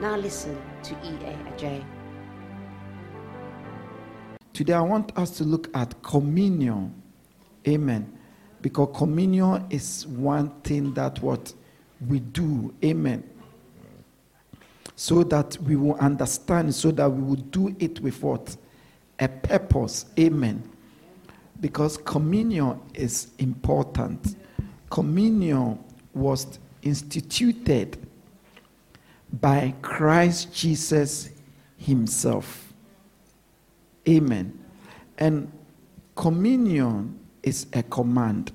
Now listen to E.A. Adjei. Today, I want us to look at communion. Amen. Because communion is one thing that what we do. Amen. So that we will understand, so that we will do it with what? A purpose. Amen. Because communion is important. Communion was instituted by Christ Jesus Himself. Amen. And communion is a command.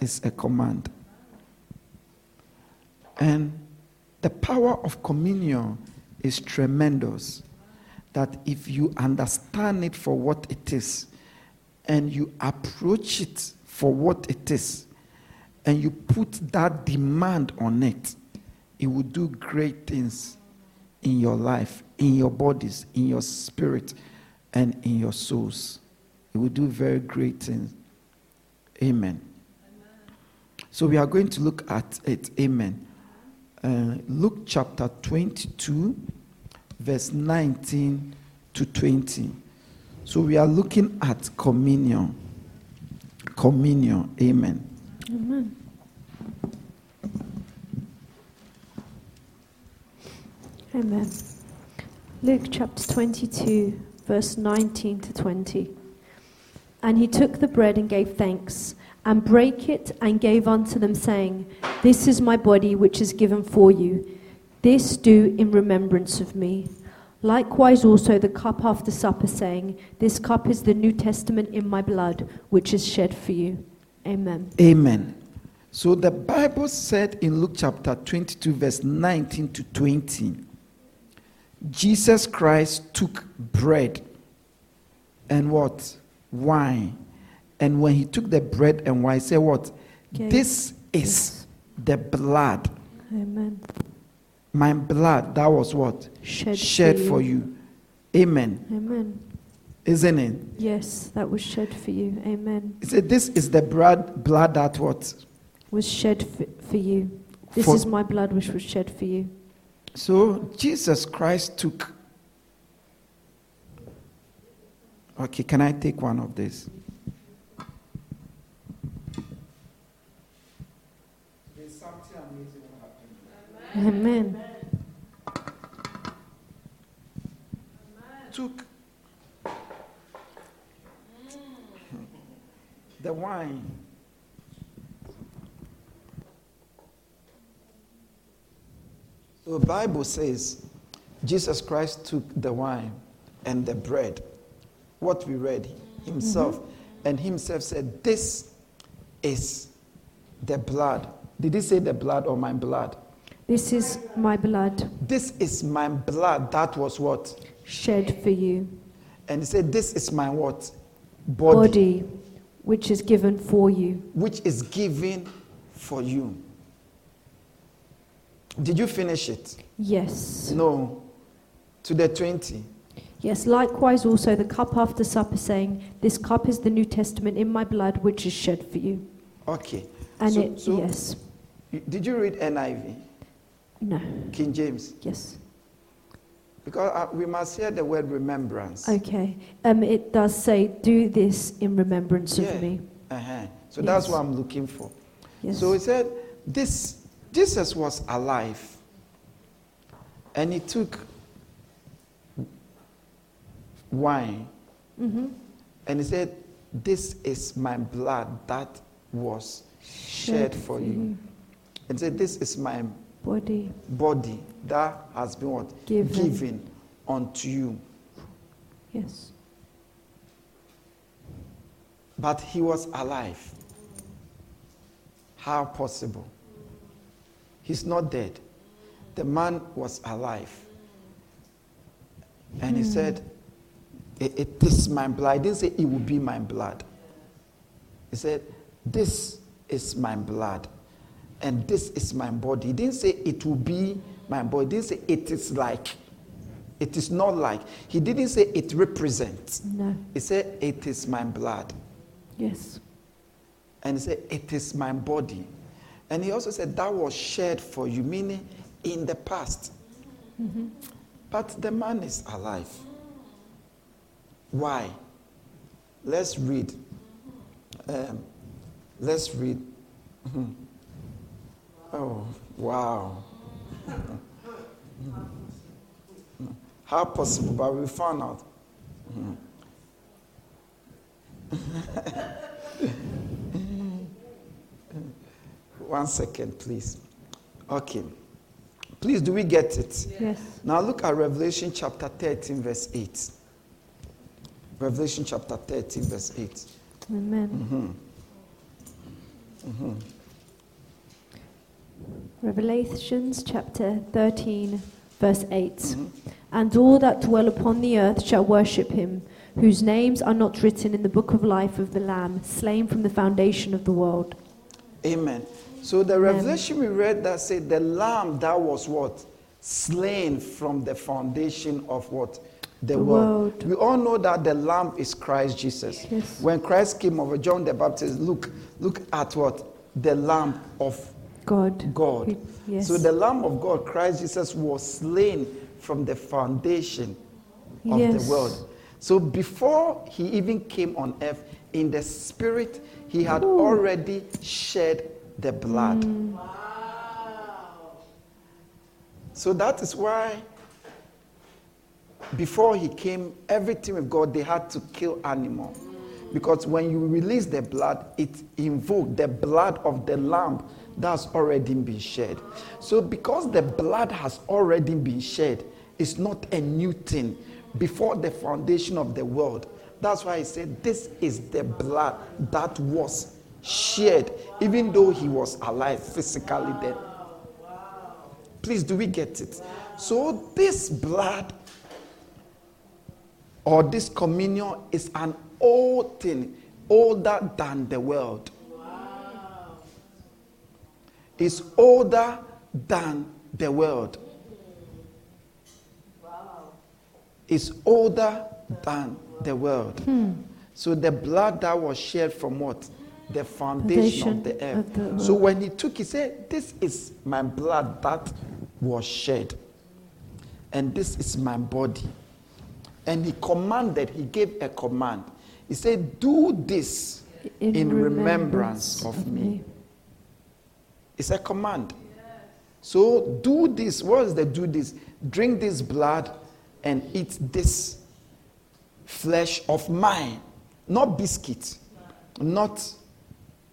Is a command. And the power of communion is tremendous. That if you understand it for what it is, and you approach it for what it is, and you put that demand on it, it will do great things in your life, in your bodies, in your spirit and in your souls. It will do very great things. Amen. So we are going to look at it. Amen. Uh, Luke chapter 22, verse 19 to 20. So we are looking at communion. Communion. Amen. Amen. Amen. Luke chapter 22, verse 19 to 20. And he took the bread and gave thanks, and brake it and gave unto them, saying, This is my body which is given for you. This do in remembrance of me. Likewise also the cup after supper, saying, This cup is the New Testament in my blood, which is shed for you. Amen. Amen. So the Bible said in Luke chapter 22, verse 19 to 20, Jesus Christ took bread and what? Wine. And when he took the bread and wine, he said, What? Okay. This is the blood. Amen. My blood, that was what? Shed, Shed for for you. you. Amen. Amen. Isn't it? Yes, that was shed for you. Amen. He said, This is the blood, blood that what? Was shed f- for you. This For- is my blood which was shed for you. So Jesus Christ took. Okay, can I take one of these? There's something amazing happening. Amen. Took the wine. The Bible says Jesus Christ took the wine and the bread, what we read himself, mm-hmm. and himself said, This is the blood. Did he say the blood or my blood? This is my blood This is my blood. That was what? shed for you. And he said, This is my what? Body which is given for you. which is given for you. Did you finish it? Yes. No. To the 20. Yes, likewise also the cup after supper, saying, This cup is the New Testament in my blood, which is shed for you. Okay. And So- it, so- yes. Did you read NIV? No. King James? Yes. Because uh, we must hear the word remembrance. Okay. Um, it does say, Do this in remembrance Yeah. of me. Uh-huh. So that's what I'm looking for. Yes. So he said, This Jesus was alive. And he took wine hmm and he said, This is my blood that was shed, for you. And said, This is my Body body that has been what? Given. Given unto you. Yes. But he was alive. How possible? He's not dead. The man was alive. And he hmm. said, it, it is my blood. He didn't say it will be my blood. He said, This is my blood and this is my body. He didn't say it will be my body. He didn't say it is like. It is not like. He didn't say it represents. No. He said it is my blood. Yes. And he said it is my body. And he also said that was shed for you, meaning in the past. But the man is alive. Why? Let's read. Um, let's read. Oh, wow. How possible? But we found out. One second, please. Okay. Please, do we get it? Yes. Now look at Revelation chapter 13, verse 8. Revelation chapter 13, verse 8. Amen. Mm-hmm. Mm-hmm. Revelations chapter 13, verse 8. Mm-hmm. And all that dwell upon the earth shall worship him, whose names are not written in the book of life of the Lamb, slain from the foundation of the world. Amen. So the revelation we read that said the lamb that was what? Slain from the foundation of what? The, world. world. We all know that the lamb is Christ Jesus. Yes. When Christ came over John the Baptist, look, look at what? The lamb of God. God. Yes. So the lamb of God, Christ Jesus, was slain from the foundation of Yes. the world. So before he even came on earth, in the spirit, he had Ooh. already shed the blood. Mm. Wow. So that is why before he came, everything with God, they had to kill animal. Because when you release the blood, it invoked the blood of the lamb that's already been shed. So because the blood has already been shed, it's not a new thing. Before the foundation of the world, that's why he said, This is the blood that was shed, even though he was alive physically then. Please, do we get it? So, this blood or this communion is an old thing, older than the world. It's older than the world. It's older than the world. Hmm. So the blood that was shed from what? The foundation, of the earth. of the so when he took, he said, This is my blood that was shed. And this is my body. And he commanded, he gave a command. He said, Do this in, remembrance, of me. It's a command. So do this. What is the do this? Drink this blood and eat this flesh of mine. Not biscuit, not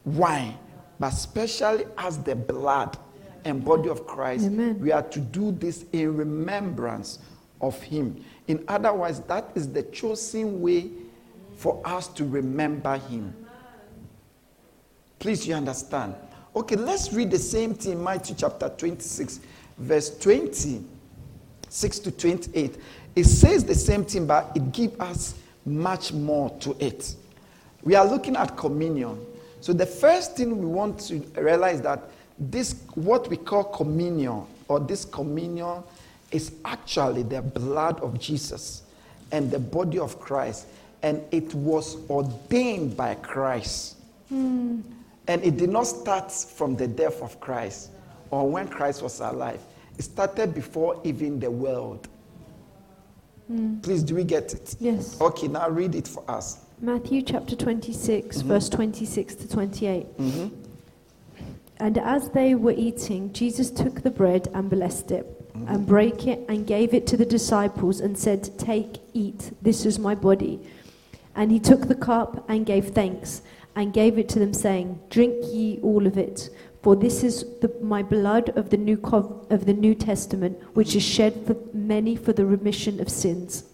wine, but especially as the blood and body of Christ. Amen. We are to do this in remembrance of him. In other words, that is the chosen way for us to remember him. Please, you understand? Okay, let's read the same thing in Matthew chapter 26, verse 26 to 28. It says the same thing, but it gives us much more to it. We are looking at communion. So the first thing we want to realize that this, what we call communion, or this communion, is actually the blood of Jesus and the body of Christ. And it was ordained by Christ. Hmm. And it did not start from the death of Christ or when Christ was alive. It started before even the world. Hmm. Please, do we get it? Yes. Okay, now read it for us. Matthew chapter 26, mm-hmm. verse 26 to 28. Mm-hmm. And as they were eating, Jesus took the bread and blessed it, mm-hmm. and brake it, and gave it to the disciples, and said, Take, eat, this is my body. And he took the cup and gave thanks, and gave it to them, saying, Drink ye all of it, for this is the, my blood of the new cov- of the New Testament, which is shed for many for the remission of sins.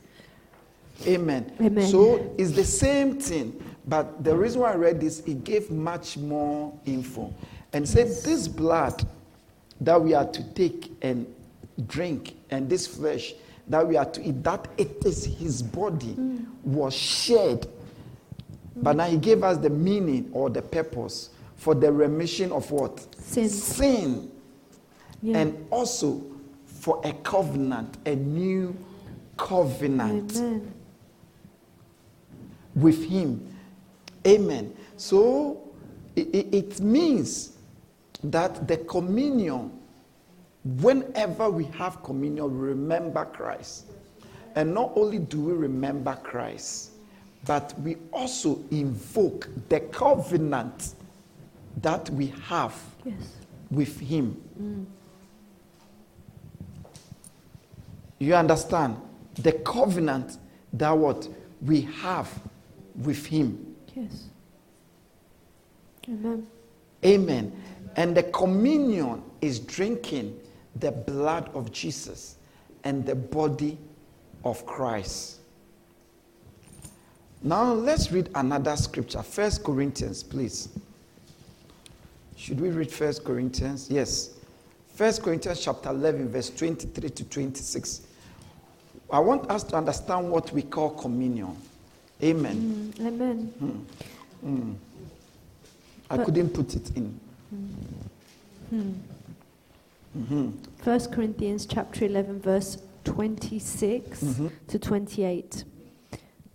Amen. Amen. So it's the same thing, but the reason why I read this, it gave much more info. And said, This blood that we are to take and drink, and this flesh that we are to eat, that it is his body mm. was shared. But now he gave us the meaning or the purpose for the remission of what? Sin. Sin. Yeah. And also for a covenant, a new covenant Amen. With him. Amen. So it, it- means that the communion, whenever we have communion, we remember Christ. And not only do we remember Christ, but we also invoke the covenant that we have Yes. with him. You understand? The covenant that what we have with him. Yes. Amen. Amen. And the communion is drinking the blood of Jesus and the body of Christ. Now let's read another scripture. First Corinthians, please. Should we read First Corinthians? Yes. First Corinthians chapter 11, verse 23 to 26. I want us to understand what we call communion. Amen. Mm, Amen. Hmm. Hmm. I But- couldn't put it in. Hmm. Mm-hmm. First Corinthians chapter 11 verse 26 Mm-hmm. to 28.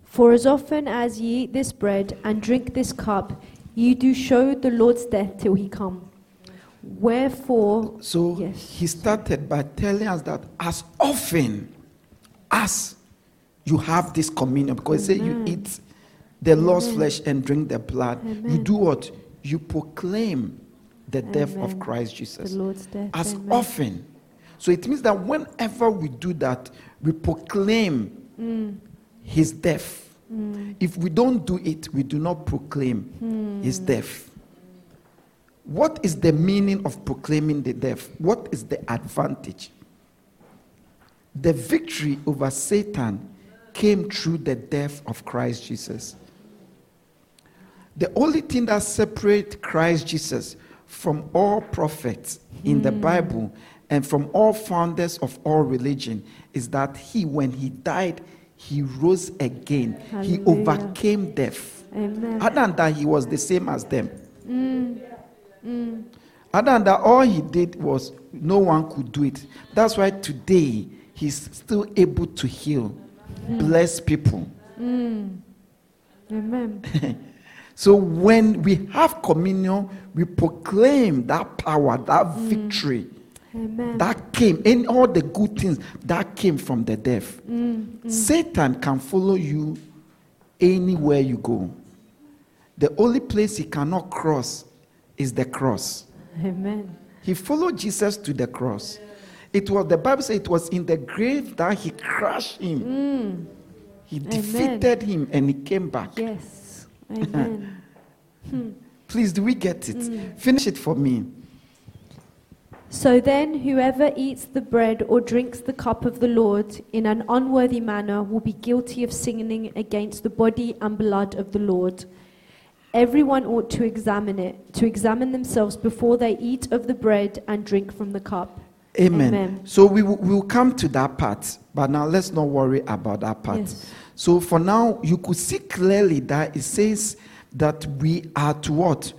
For as often as ye eat this bread and drink this cup, ye do show the Lord's death till he come. Wherefore, So Yes. he started by telling us that as often as you have this communion, because said you eat the Lord's Amen. flesh and drink the blood, you do what? You proclaim the death of Amen. Christ the Jesus. Lord's death. As Amen. often. So it means that whenever we do that, we proclaim Mm. his death. If we don't do it, we do not proclaim his death. What is the meaning of proclaiming the death? What is the advantage? The victory over Satan came through the death of Christ Jesus. The only thing that separates Christ Jesus from all prophets in the hmm. Bible and from all founders of all religion is that he, when he died, he rose again. He overcame death. Amen. Other than that, he was the same as them. Hmm. Hmm. Other than that, all he did was no one could do it. That's why today he's still able to heal, bless people. Mm. Amen. So when we have communion, we proclaim that power, that mm. victory Amen. that came, and all the good things that came from the death. Mm, Satan can follow you anywhere you go. The only place he cannot cross is the cross. Amen. He followed Jesus to the cross. It was the Bible says it was in the grave that he crushed him. Mm. He defeated him and he came back. Yes. Amen. Hmm. Please, do we get it? Mm. Finish it for me. So then, whoever eats the bread or drinks the cup of the Lord in an unworthy manner will be guilty of sinning against the body and blood of the Lord. Everyone ought to examine it, to examine themselves before they eat of the bread and drink from the cup. Amen. Amen. So we will we'll come to that part, but now let's not worry about that part. Yes. So for now, you could see clearly that it says that we are to what?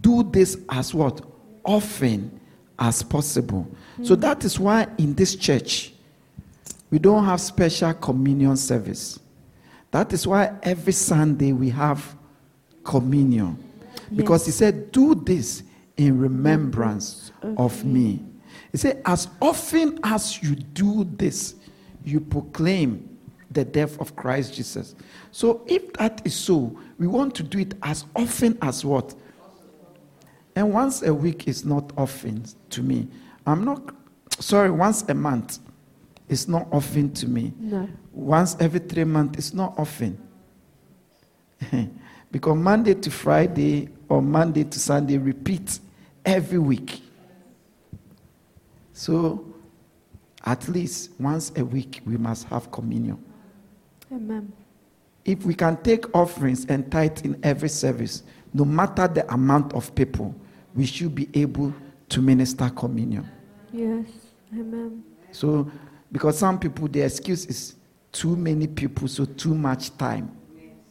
Do this as what? Often as possible. Mm. So that is why in this church, we don't have special communion service. That is why every Sunday we have communion. Because he said, Do this in remembrance of of me. He said, As often as you do this, you proclaim the death of Christ Jesus. So if that is so, we want to do it as often as what? And once a week is not often to me. I'm not, sorry, once a month is not often to me. No. Once every three months is not often. because Monday to Friday or Monday to Sunday repeat every week. So at least once a week we must have communion. Amen. If we can take offerings and tithe in every service, no matter the amount of people, we should be able to minister communion. Yes. Amen. So Because some people, the excuse is too many people, so too much time.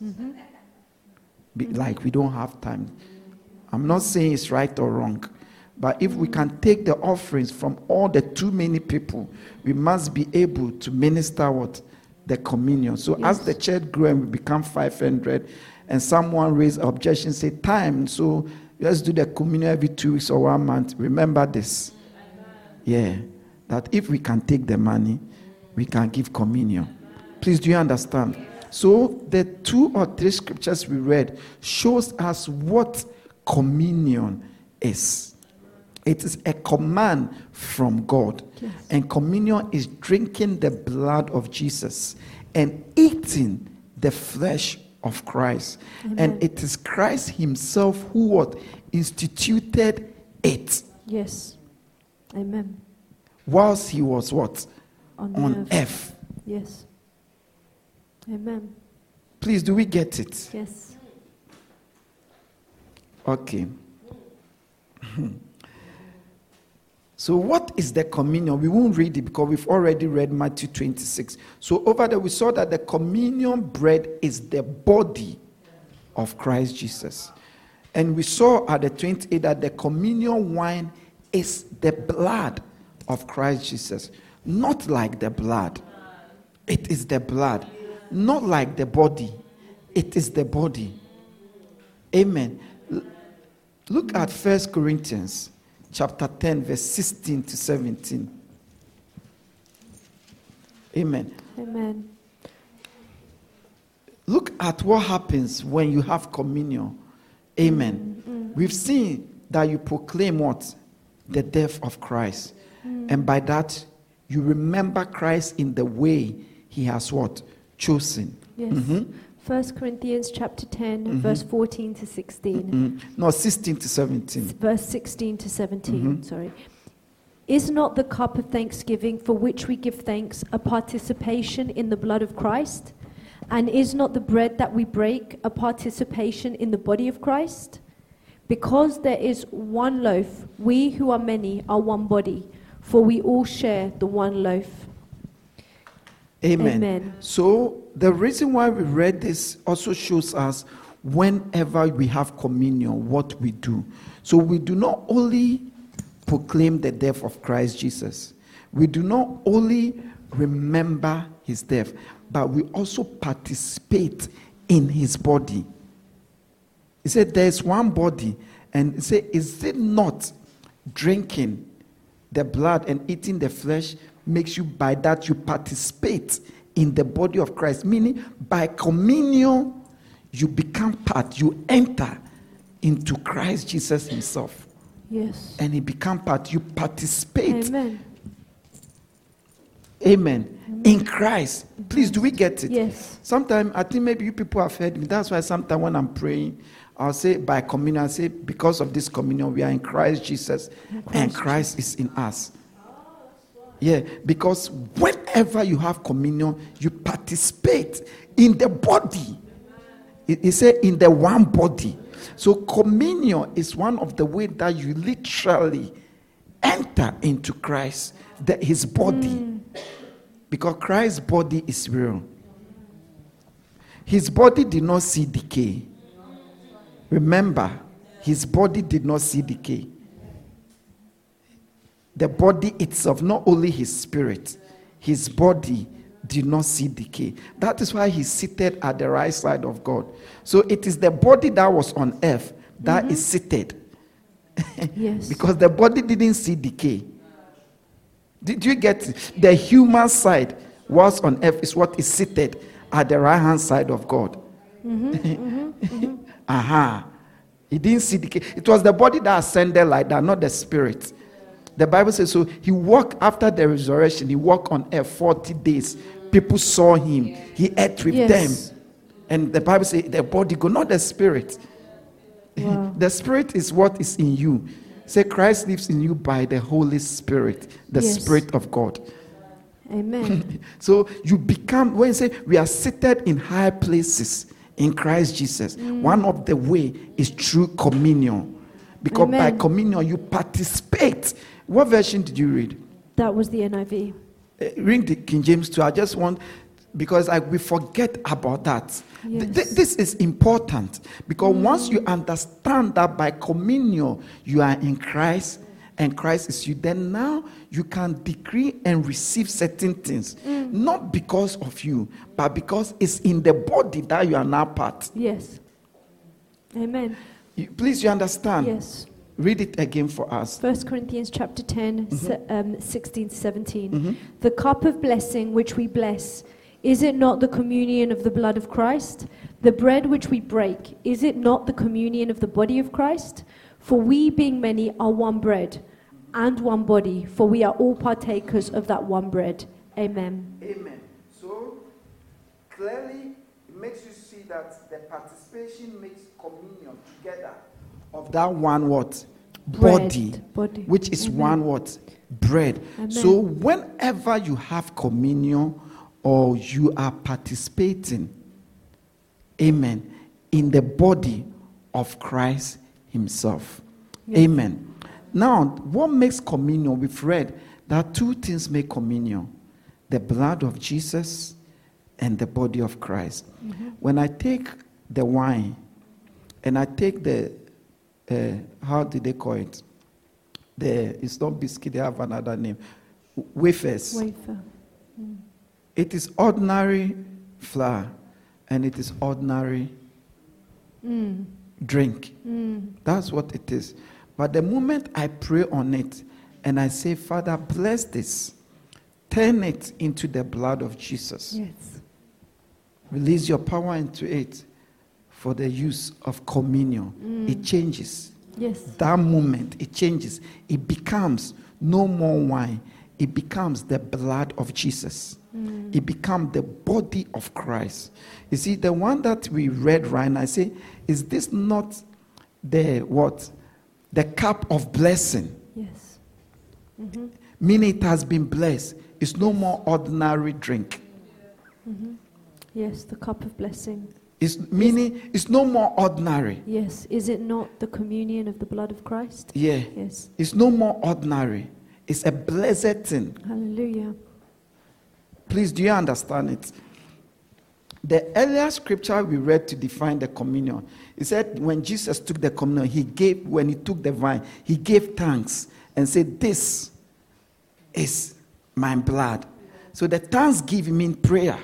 Mm-hmm. Be- Like we don't have time. I'm not saying it's right or wrong, but if we can take the offerings from all the too many people, we must be able to minister what the communion. So as the church grew and we become 500, and someone raised objection, say time. So let's do the communion every two weeks or one month. Remember this. Yeah, that if we can take the money, we can give communion. Please, do you understand? So the two or three scriptures we read shows us what communion is. It is a command from God. Yes. And communion is drinking the blood of Jesus and eating the flesh of Christ. Amen. And it is Christ Himself who what instituted it Yes. Amen. whilst He was what? On, On earth. earth. Yes. Amen. Please, do we get it? Yes. Okay. So, what is the communion? We won't read it because we've already read Matthew 26. So, over there, we saw that the communion bread is the body of Christ Jesus. And we saw at the 28 that the communion wine is the blood of Christ Jesus. Not like the blood, it is the blood. Not like the body, it is the body. Amen. Look at First Corinthians chapter 10, verse 16 to 17. Amen. Amen. Look at what happens when you have communion. Amen. Mm-hmm. We've seen that you proclaim what? The death of Christ. Mm-hmm. And by that, you remember Christ in the way he has what? Chosen. Yes. Mm-hmm. 1 Corinthians chapter 10, mm-hmm. verse 14 to 16. Mm-hmm. No, 16 to 17. Verse 16 to 17, mm-hmm. sorry. Is not the cup of thanksgiving for which we give thanks a participation in the blood of Christ? And is not the bread that we break a participation in the body of Christ? Because there is one loaf, we who are many are one body, for we all share the one loaf. Amen. Amen. So the reason why we read this also shows us whenever we have communion, what we do. So we do not only proclaim the death of Christ Jesus, we do not only remember his death, but we also participate in his body. He said, There's one body. And he said, Is it not drinking the blood and eating the flesh makes you, by that, you participate in the body of Christ? Meaning, by communion, you become part, you enter into Christ Jesus Himself. Yes. And He become part, you participate. Amen. Amen. In Christ. Please, do we get it? Yes. Sometimes I think maybe you people have heard me. That's why sometimes when I'm praying, I'll say by communion, I say because of this communion, we are in Christ Jesus, and Christ is in us. Yeah, because whenever you have communion, you participate in the body. It, it said in the one body. So communion is one of the ways that you literally enter into Christ, the, his body. Mm. Because Christ's body is real. His body did not see decay. Remember, his body did not see decay. The body itself, not only his spirit, his body did not see decay. That is why he's seated at the right side of God. So it is the body that was on earth that mm-hmm. is seated. Yes. because the body didn't see decay. Did you get it? The human side was on earth is what is seated at the right hand side of God. Mm-hmm, mm-hmm, Aha. He didn't see decay. It was the body that ascended like that, not the spirit. The Bible says so. He walked after the resurrection, he walked on earth 40 days. People saw him, he ate with Yes. them. And the Bible says the body go, not the spirit. Wow. The spirit is what is in you. Say Christ lives in you by the Holy Spirit, the Yes. Spirit of God. Amen. So you become when you say we are seated in high places in Christ Jesus. Mm. One of the way is through communion. Because by communion you participate. What version did you read? That was the NIV. uh, read the King James too. I just want because I, we forget about that. Th- th- this is important because once you understand that by communion you are in Christ and Christ is you, then now you can decree and receive certain things, not because of you, but because it's in the body that you are now part. Yes. Amen. You- please, you understand? Yes. Read it again for us. 1 Corinthians chapter 10, se- um, 16 to 17. Mhm. The cup of blessing which we bless, is it not the communion of the blood of Christ? The bread which we break, is it not the communion of the body of Christ? For we, being many, are one bread and one body, for we are all partakers of that one bread. Amen. Amen. So clearly, it makes you see that the participation makes communion together of that one what body, Bread, body. which is Amen. one what bread. Amen. So whenever you have communion or you are participating, amen, in the body of Christ Himself. Yes. Amen. Now, what makes communion? We've read that two things make communion the blood of Jesus and the body of Christ. Mm-hmm. When I take the wine and I take the, uh, how do they call it? The, it's not biscuit, they have another name. Wafers. Wafer. It is ordinary flour and it is ordinary Mm. drink. Mm. That's what it is. But the moment I pray on it and I say, Father, bless this, turn it into the blood of Jesus, Yes. release your power into it for the use of communion. Mm. It changes. Yes. That moment, it changes. It becomes no more wine, it becomes the blood of Jesus. Mm. It becomes the body of Christ. You see, the one that we read right now, I say, is this not the what? The cup of blessing. Yes. Mm-hmm. Meaning it has been blessed. It's no more ordinary drink. Mm-hmm. Yes, the cup of blessing. It's meaning it's no more ordinary. Yes. Is it not the communion of the blood of Christ? Yeah. Yes. It's no more ordinary. It's a blessed thing. Hallelujah. Please, do you understand it? The earlier scripture we read to define the communion, he said when Jesus took the communion, he gave, when he took the wine, he gave thanks and said, This is my blood. So the thanksgiving means prayer.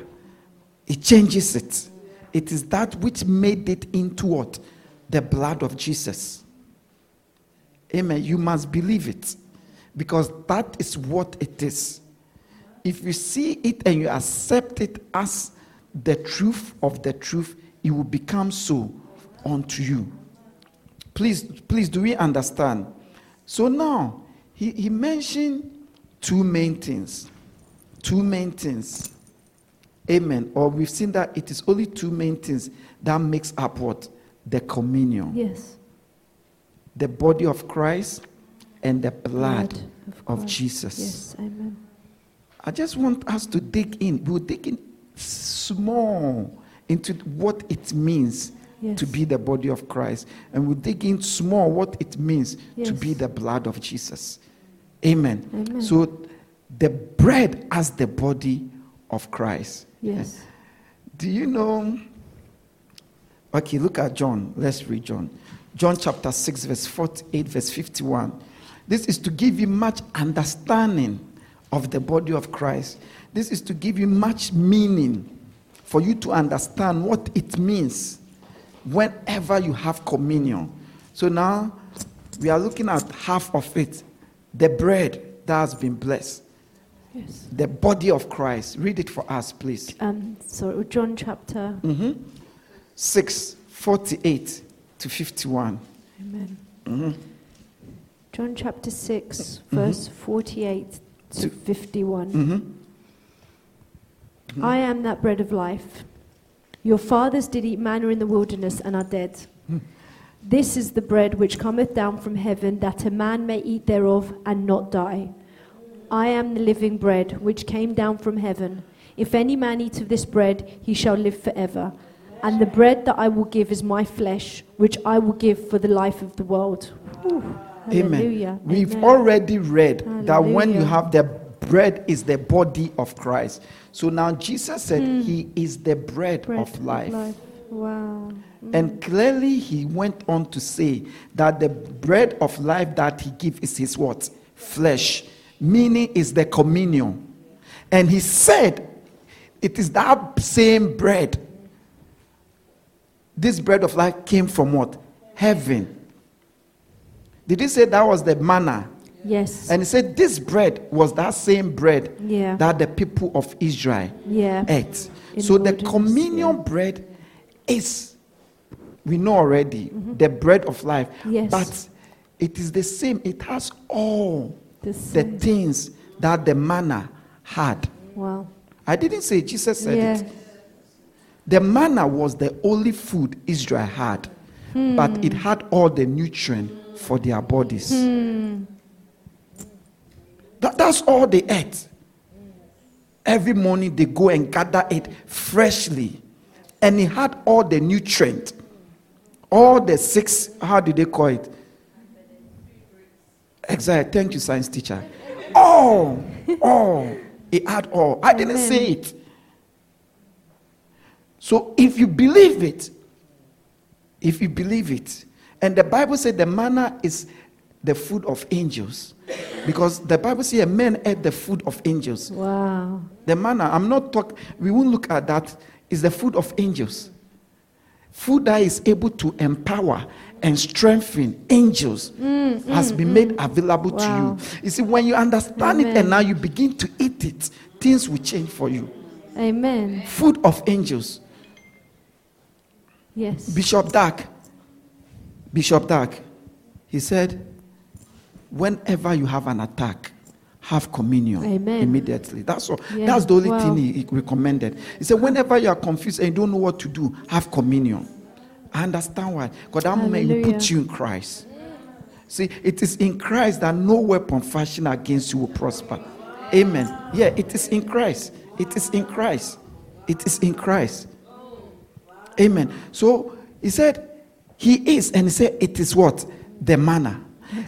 It changes it. It is that which made it into what? The blood of Jesus. Amen. You must believe it because that is what it is. If you see it and you accept it as the truth of the truth, it will become so unto you. Please, please, do we understand? So now, he, he mentioned two main things. Two main things. Amen. Or we've seen that it is only two main things that makes up what? The communion. Yes. The body of Christ and the blood, of Christ. Jesus. Yes. Amen. I just want us to dig in. We'll dig in small into what it means Yes. to be the body of Christ. And we'll dig in small what it means to be the blood of Jesus. Amen. Amen. So the bread as the body of Christ. Yes. Do you know? Okay, look at John. Let's read John. John chapter 6, verse 48, verse 51. This is to give you much understanding of the body of Christ. This is to give you much meaning for you to understand what it means whenever you have communion. So now we are looking at half of it the bread that has been blessed, Yes. the body of Christ. Read it for us, please. Um. So John chapter. mm-hmm. 6 48 to 51. Amen. Mm-hmm. John chapter 6, Mm-hmm. verse 48 to To- 51. Mhm. I am that bread of life. Your fathers did eat manna in the wilderness and are dead. This is the bread which cometh down from heaven, that a man may eat thereof and not die. I am the living bread which came down from heaven. If any man eat of this bread, he shall live forever. And the bread that I will give is my flesh, which I will give for the life of the world. Whew. Amen. Hallelujah. We've Amen. already read that when you have the bread is the body of Christ. So now Jesus said hmm. he is the bread, Bread of life. Wow. And clearly he went on to say that the bread of life that he gives is his what? Flesh. Meaning is the communion. And he said it is that same bread. This bread of life came from what? Heaven. Did he say that was the manna? Yes. And he said this bread was that same bread Yeah. that the people of Israel yeah. ate. In so the communion yeah. bread is, we know already, the bread of life. Mm-hmm. Yes. But it is the same. It has all The the things that the manna had. Wow. I didn't say Jesus said Yeah. it. The manna was the only food Israel had, but Hmm. it had all the nutrient for their bodies. That, that's all they ate. Every morning they go and gather it freshly, and it had all the nutrient, all the six. How do they call it? Exactly. Thank you, science teacher. All, all. It had all. I didn't Amen. say it. So if you believe it, if you believe it, and the Bible said the manna is the food of angels, because the Bible says men ate the food of angels. Wow. The manna, I'm not talking, we won't look at that, is the food of angels. Food that is able to empower and strengthen angels has been made available Mm, Wow. to you. You see, when you understand it and now you begin to eat it, things will change for you. Amen. Food of angels. Yes. Bishop Dag, Bishop Dag, he said, whenever you have an attack, have communion Amen. immediately. That's all. Yeah, That's the only wow. thing he, he recommended. He said, whenever you are confused and you don't know what to do, have communion. I understand why. Because that moment he put you in Christ. See, it is in Christ that no weapon fashioned against you will prosper. Amen. Yeah, it is in Christ. It is in Christ. It is in Christ. Amen. So he said, He is, and he said, It is what? The manna.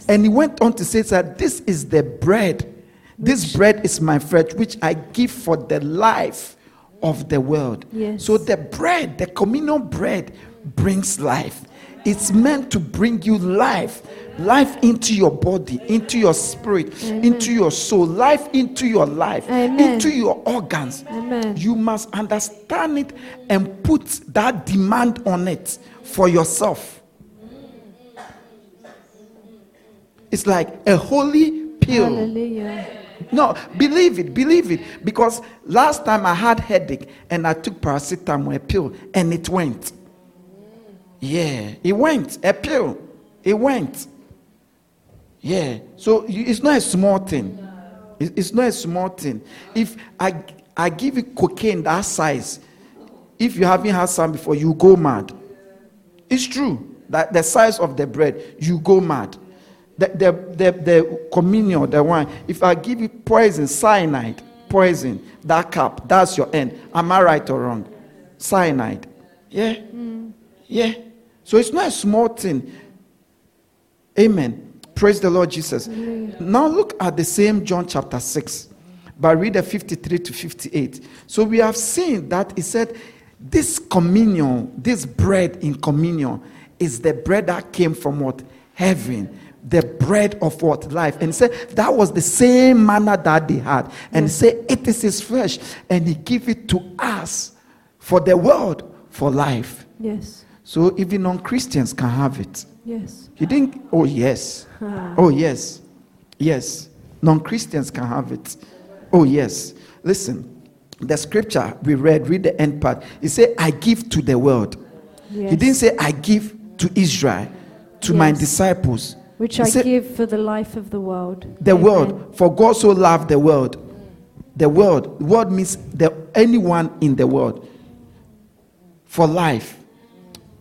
And he went on to say that this is the bread. This bread is my flesh, which I give for the life of the world. Yes. So the bread, the communion bread, brings life. It's meant to bring you life, life into your body, into your spirit, Amen. into your soul, life into your life, Amen. into your organs. Amen. You must understand it and put that demand on it for yourself. It's like a holy pill. Hallelujah. No, believe it, believe it. Because last time I had headache and I took paracetamol pill and it went. Yeah, it went. A pill. It went. Yeah. So it's not a small thing. It's not a small thing. If I I give you cocaine that size, if you haven't had some before, you go mad. It's true that the size of the bread, you go mad. The, the, the, the communion, the wine, if I give you poison, cyanide, poison, that cup, that's your end. Am I right or wrong? Cyanide. Yeah? Mm. Yeah. So it's not a small thing. Amen. Praise the Lord Jesus. Now look at the same John chapter 6, but read the 53 to 58. So we have seen that he said, This communion, this bread in communion, is the bread that came from what? Heaven. The bread of what? Life. And he said that was the same manna that they had. And he said, It is his flesh. And he gave it to us for the world, for life. Yes. So even non Christians can have it. Yes. You think, oh, yes. Ah. Oh, yes. Yes. Non Christians can have it. Oh, yes. Listen, the scripture we read, read the end part. It said, I give to the world. He didn't say, I give to Israel, to my disciples. Which He I said, give for the life of the world. The Amen. world. For God so loved the world. The world. The world means the, anyone in the world. For life.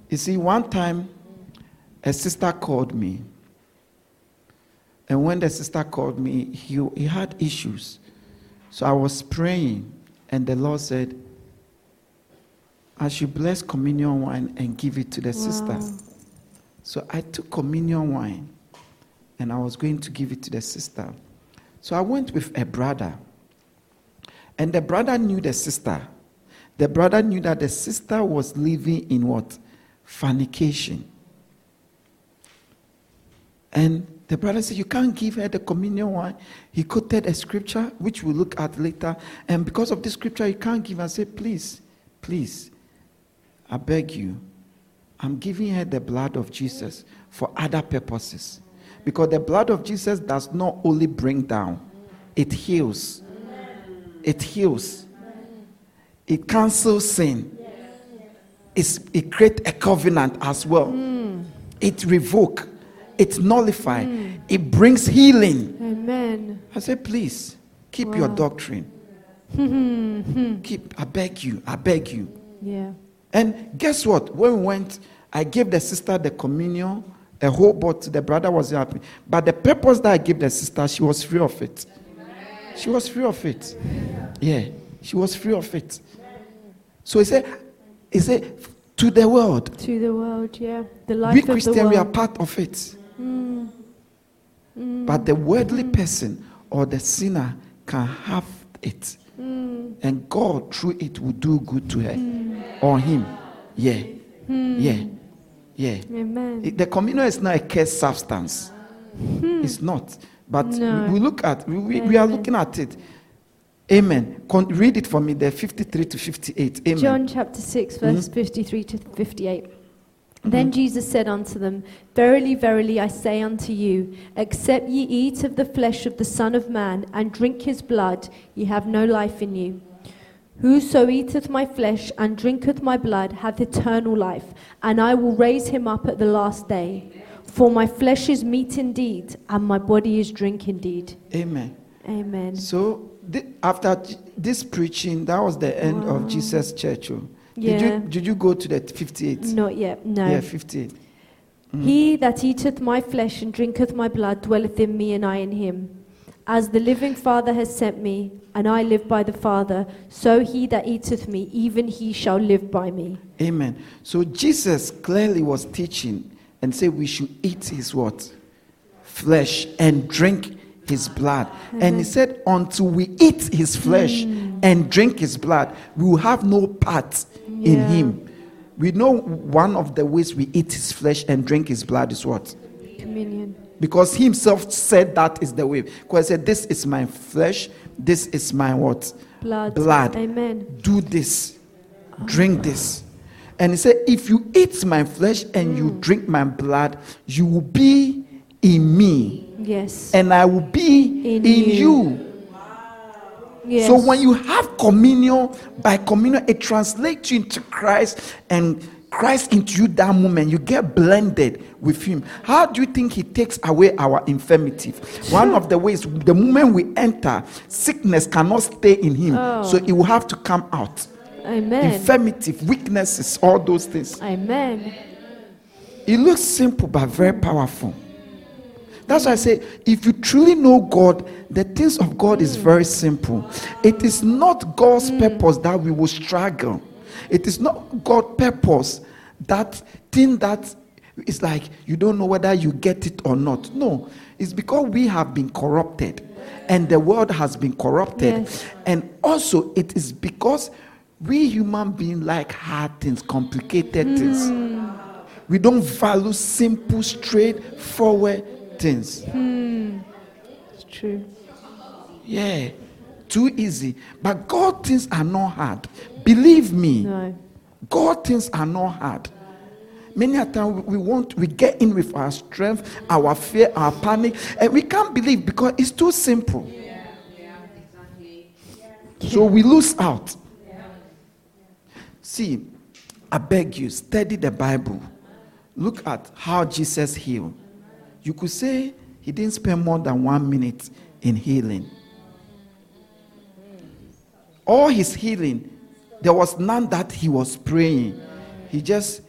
You see, one time a sister called me. And when the sister called me, he, he had issues. So I was praying, and the Lord said, I should bless communion wine and give it to the sister. So I took communion wine and I was going to give it to the sister. So I went with a brother. And the brother knew the sister. The brother knew that the sister was living in what? Fornication. And the brother said, You can't give her the communion wine. He quoted a scripture, which we'll look at later. And because of this scripture, you can't give. I said, Please, please, I beg you, I'm giving her the blood of Jesus for other purposes. Because the blood of Jesus does not only bring down, it heals. It heals. It cancels sin. It's, it creates a covenant as well. It revoke. It nullify. Mm. It brings healing. Amen. I said, please, keep your doctrine. keep, I beg you, I beg you. Yeah. And guess what? When we went, I gave the sister the communion, a whole bottle. The brother was happy. But the purpose that I gave the sister, she was free of it. She was free of it. Yeah, she was free of it. So he said, he said, to the world, To the world, yeah. The life we of the Christian, we are part of it. Mm. Mm. But the worldly person or the sinner can have it. Mm. And God, through it, will do good to her or him. Yeah. Yeah. Yeah. Amen. It- the communion is not a cursed substance. Hmm. It's not. But No. we, we look at, we, we, we are looking at it. Amen. Con- read it for me, there, 53 to 58. Amen. John chapter 6, verse 53 to 58. Mm-hmm. Then Jesus said unto them, Verily, verily, I say unto you, except ye eat of the flesh of the Son of Man and drink his blood, ye have no life in you. Whoso eateth my flesh and drinketh my blood hath eternal life, and I will raise him up at the last day. For my flesh is meat indeed, and my body is drink indeed. Amen. Amen. So after this preaching, that was the end of Jesus Church. oh. Did you did you go to the 58? Not yet, no. Yeah, 58. Mm. He that eateth my flesh and drinketh my blood dwelleth in me, and I in him. As the living Father has sent me, and I live by the Father, so he that eateth me, even he shall live by me. Amen. So Jesus clearly was teaching and said we should eat his what? Flesh and drink his blood. Mm-hmm. And he said, until we eat his flesh mm. and drink his blood, we will have no part in him. We know one of the ways we eat his flesh and drink his blood is what? Communion. Because he himself said that is the way. Because he said, This is my flesh, this is my what? Blood. Blood. Amen. do this, drink oh. this. And he said, If you eat my flesh and you mm. drink my blood, you will be in me, Yes. and I will be In in, you. you. yes. So when you have communion, by communion, it translates you into Christ and Christ into you that moment. You get blended with Him. How do you think He takes away our infirmity? One of the ways, the moment we enter, sickness cannot stay in Him. Oh. So it will have to come out. Amen. Infirmity, weaknesses, all those things. Amen. It looks simple but very powerful. That's why I say, if you truly know God, the things of God is very simple. It is not God's hmm. purpose that we will struggle. It is not God's purpose that thing that is like you don't know whether you get it or not. No, it's because we have been corrupted and the world has been corrupted. Yes. And also, it is because we human beings like hard things, complicated things. Hmm. We don't value simple, straightforward things. Hmm. It's true. Yeah, too easy. But God things are not hard. Believe me, No. God things are not hard. Many a time we want we get in with our strength, our fear, our panic, and we can't believe because it's too simple. So we lose out. See, I beg you, study the Bible. Look at how Jesus healed. You could say he didn't spend more than one minute in healing. All his healing, there was none that he was praying. He just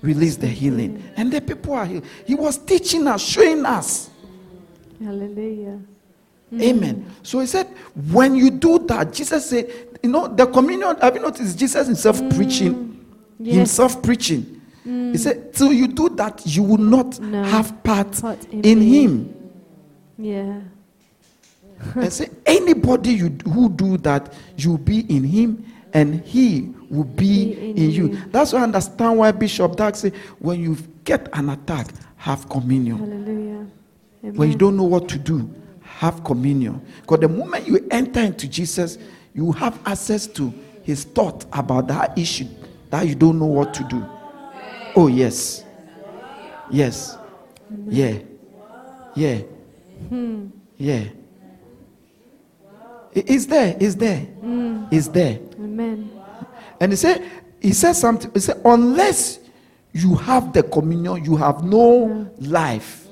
released the healing. And the people are healed. He was teaching us, showing us. Hallelujah. Amen. So he said, when you do that, Jesus said, you know, the communion, have you noticed Jesus himself mm. preaching? Yes. Himself preaching. Mm. He said, till you do that, you will not No. have part, Part in in him. Yeah. and say, anybody you, who do that, you'll be in him and he will be, Be in in, you. you. That's why I understand why Bishop Dag say, when you get an attack, have communion. Hallelujah. Amen. When you don't know what to do, have communion. Because the moment you enter into Jesus, you have access to his thought about that issue that you don't know what to do. Oh, yes. Yes. Yeah. Yeah. Hmm. Yeah. It- It's there. It's there. Hmm. It's there. Amen. And he said, he said something. He said, unless you have the communion, you have no hmm. life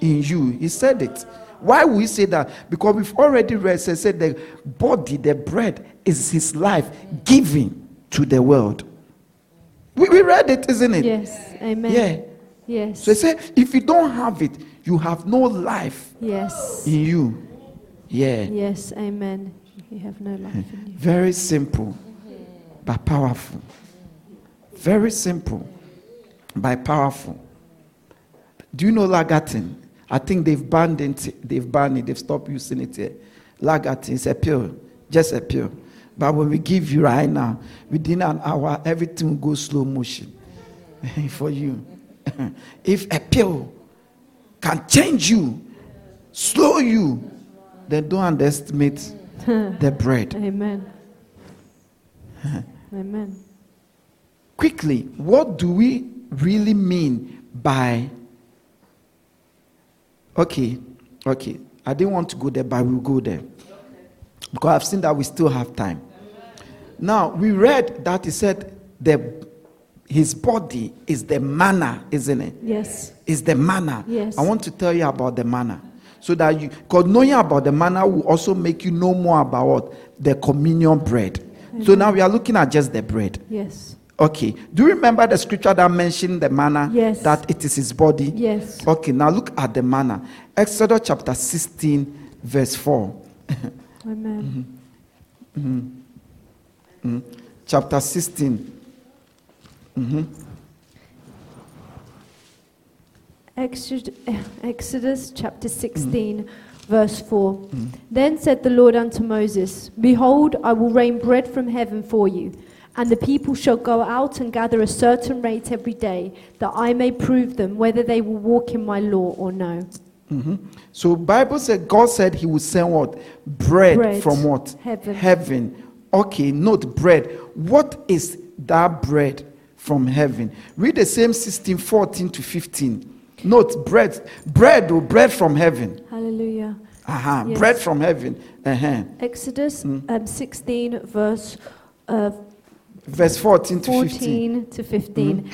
in you. He said it. Why will he say that? Because we've already read, he said the body, the bread, is his life given to the world. We, we read it, isn't it? Yes. Amen. Yeah. Yes. So he said, if you don't have it, you have no life yes. in you. Yeah. Yes. Amen. You have no life in you. Very simple, but powerful. Very simple, but powerful. Do you know Lagatin? I think they've banned it. They've banned it. They've stopped using it here. Lagatin is a pill, just a pill. But when we give you right now, within an hour, everything will go slow motion for you. if a pill can change you, slow you, then don't underestimate the bread. Amen. Amen. quickly, what do we really mean by okay, okay. I didn't want to go there, but we'll go there. Because I've seen that we still have time. Now we read that he said the his body is the manna, isn't it? Yes. Is the manna. Yes. I want to tell you about the manna. So that you because knowing about the manna will also make you know more about what? The communion bread. Mm-hmm. So now we are looking at just the bread. Yes. Okay. Do you remember the scripture that mentioned the manna? Yes. That it is his body? Yes. Okay, now look at the manna. Exodus chapter 16, verse 4. Amen. Mm-hmm. Mm-hmm. Chapter 16. Mm-hmm. Exodus, eh, Exodus chapter 16, mm-hmm. verse 4. Mm-hmm. Then said the Lord unto Moses, Behold, I will rain bread from heaven for you, and the people shall go out and gather a certain rate every day, that I may prove them whether they will walk in my law or no. Mhm. So Bible said God said he would send what? Bread, Bread. from what? Heaven. Heaven. Okay, note bread. What is that bread from heaven? Read the same 16, 14 to 15. Note bread. Bread or bread from heaven. Hallelujah. Aha, Yes. bread from heaven. Uh-huh. Exodus um, 16, verse uh, Verse 14 to 15. to 15.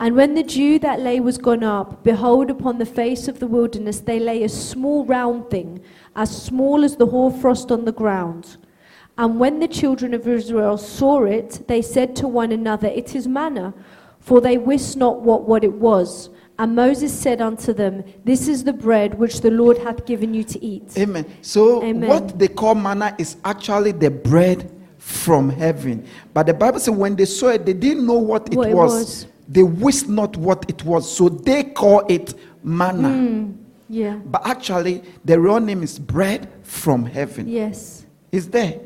And when the dew that lay was gone up, behold, upon the face of the wilderness they lay a small round thing, as small as the hoarfrost on the ground. And when the children of Israel saw it, they said to one another, It is manna, for they wist not what, what it was. And Moses said unto them, This is the bread which the Lord hath given you to eat. Amen. So Amen. what they call manna is actually the bread from heaven. But the Bible says when they saw it, they didn't know what it, What it was. was. They wist not what it was. So they call it manna. Mm, yeah. But actually, the real name is bread from heaven. Yes. Is there.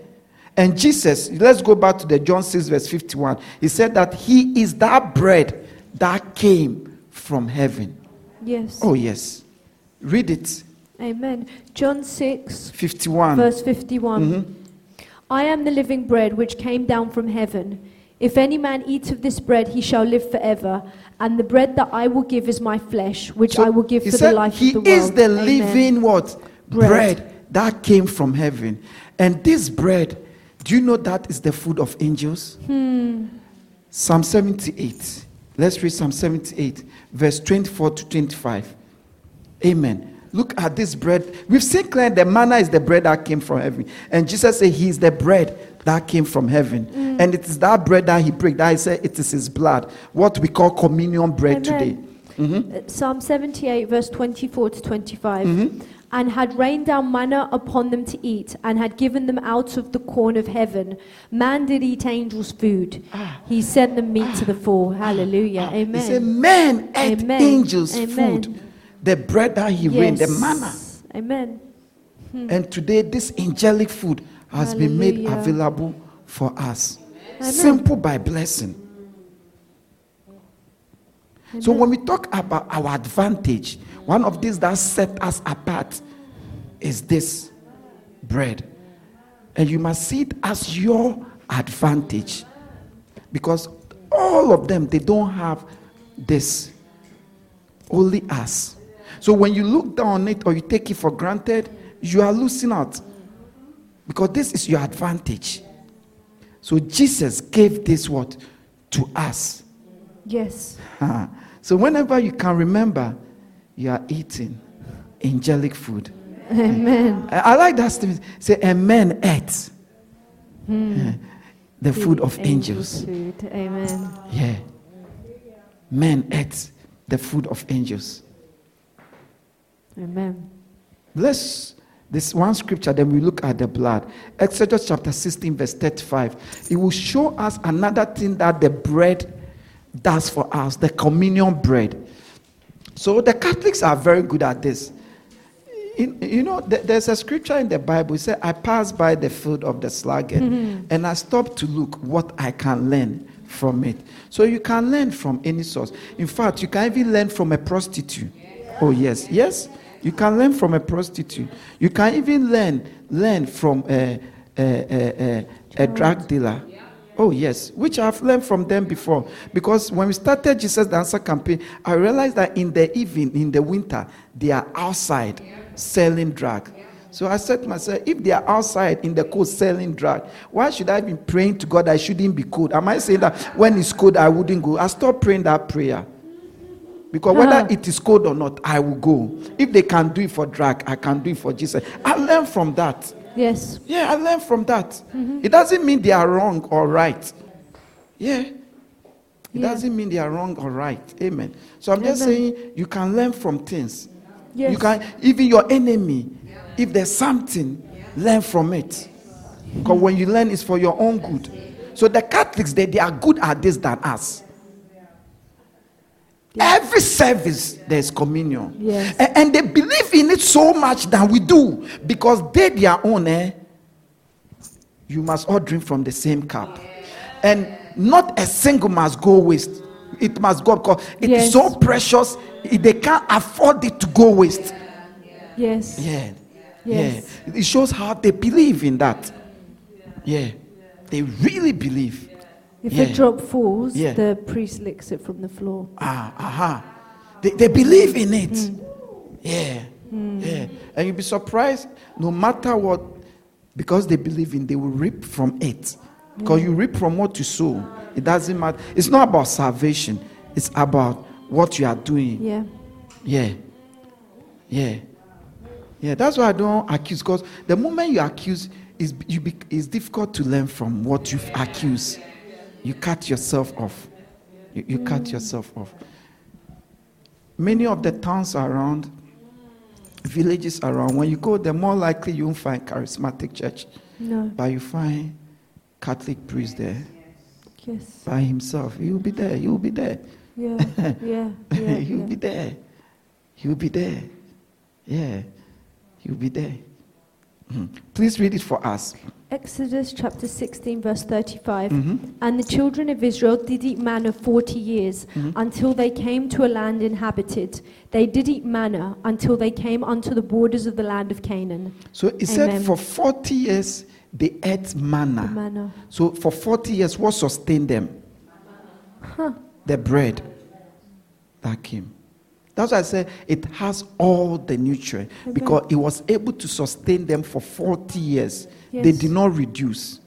And Jesus, let's go back to the John 6, verse 51. He said that he is that bread that came from heaven. Yes. Oh, yes. Read it. Amen. John 6, 51. verse 51. Mm-hmm. I am the living bread which came down from heaven. If any man eats of this bread, he shall live forever. And the bread that I will give is my flesh, which So I will give for the life he of the is the Amen. living what Bread. bread. that came from heaven and this bread do you know that is the food of angels Hmm. psalm 78 let's read psalm 78 verse 24 to 25 amen look at this bread we've seen clear the manna is the bread that came from heaven and jesus said he is the bread that came from heaven Hmm. and it is that bread that he broke that he said it is his blood what we call communion bread Amen. today Uh, Psalm 78, verse 24 to 25. Mm-hmm. And had rained down manna upon them to eat, and had given them out of the corn of heaven. Man did eat angels' food. Ah. He sent them meat to the ah. full. Hallelujah. Ah. He said, Amen. Men ate Amen. angels' Amen. food. The bread that he rained, the manna. Amen. Hmm. And today, this angelic food has been made available for us. Amen. Simple by blessing. So when we talk about our advantage, one of these that set us apart is this bread. And you must see it as your advantage. Because all of them, they don't have this. Only us. So when you look down on it or you take it for granted, you are losing out. Because this is your advantage. So Jesus gave this what to us. Yes. So whenever you can remember, you are eating angelic food. Amen. I, I like that statement. Say, and men ate eh, the food of angels. Food. Amen. Yeah. Men ate the food of angels. Amen. Let's this one scripture, then we look at the blood. Exodus chapter 16, verse 35. It will show us another thing that the bread does for us, the communion bread. So the Catholics are very good at this. You know, th- there's a scripture in the Bible. It says, I passed by the field of the sluggard mm-hmm. and I stopped to look what I can learn from it. So you can learn from any source. In fact, you can even learn from a prostitute. Oh, yes. Yes? You can learn from a prostitute. You can even learn learn from a, a, a, a, a drug dealer. Oh, yes, which I've learned from them before. Because when we started Jesus the Answer campaign, I realized that in the evening, in the winter, they are outside selling drug. So I said to myself, if they are outside in the cold selling drug, why should I be praying to God I shouldn't be cold? Am I saying that when it's cold, I wouldn't go? I stopped praying that prayer. Because uh-huh. whether it is cold or not, I will go. If they can do it for drug, I can do it for Jesus. I learned from that. Yes. Yeah, I learned from that. Mm-hmm. It doesn't mean they are wrong or right. Yeah. It Yeah. doesn't mean they are wrong or right. Amen. So I'm just saying you can learn from things. Yes. You can even your enemy, if there's something, learn from it. Because when you learn, it's for your own good. So the Catholics, they, they are good at this than us. Every service, there's communion. Yes. A- And, they believe in it so much that we do because they, their own, eh? You must all drink from the same cup. And not a single must go waste. It must go because it is Yes. so precious, they can't afford it to go waste. Yes. Yeah. Yes. Yeah. It shows how they believe in that. Yeah. They really believe. If Yeah. a drop falls, Yeah. the priest licks it from the floor. Ah, aha. They, they believe in it. Yeah. Yeah. And you'll be surprised, no matter what, because they believe in, they will reap from it. Because you reap from what you sow. It doesn't matter. It's not about salvation, it's about what you are doing. Yeah. Yeah. Yeah. Yeah. That's why I don't accuse. Because the moment you accuse, it's, you be, it's difficult to learn from what you've accused. You cut yourself off. You, you cut yourself off. Many of the towns around, villages around, when you go there, more likely you won't find charismatic church, No. but you find Catholic priest there Yes. by himself. Will be there. He will be there. Yeah. Yeah. Yeah. He'll yeah. be there. He'll be there. Yeah. He'll be there. Mhm. Please read it for us. Exodus chapter 16, verse 35. Mhm. And the children of Israel did eat manna 40 years until they came to a land inhabited. They did eat manna until they came unto the borders of the land of Canaan. So it said for 40 years they ate manna. The manna. So for 40 years, what sustained them? The bread that came. That's why I said it has all the nutrient because it was able to sustain them for 40 years. They did not reduce.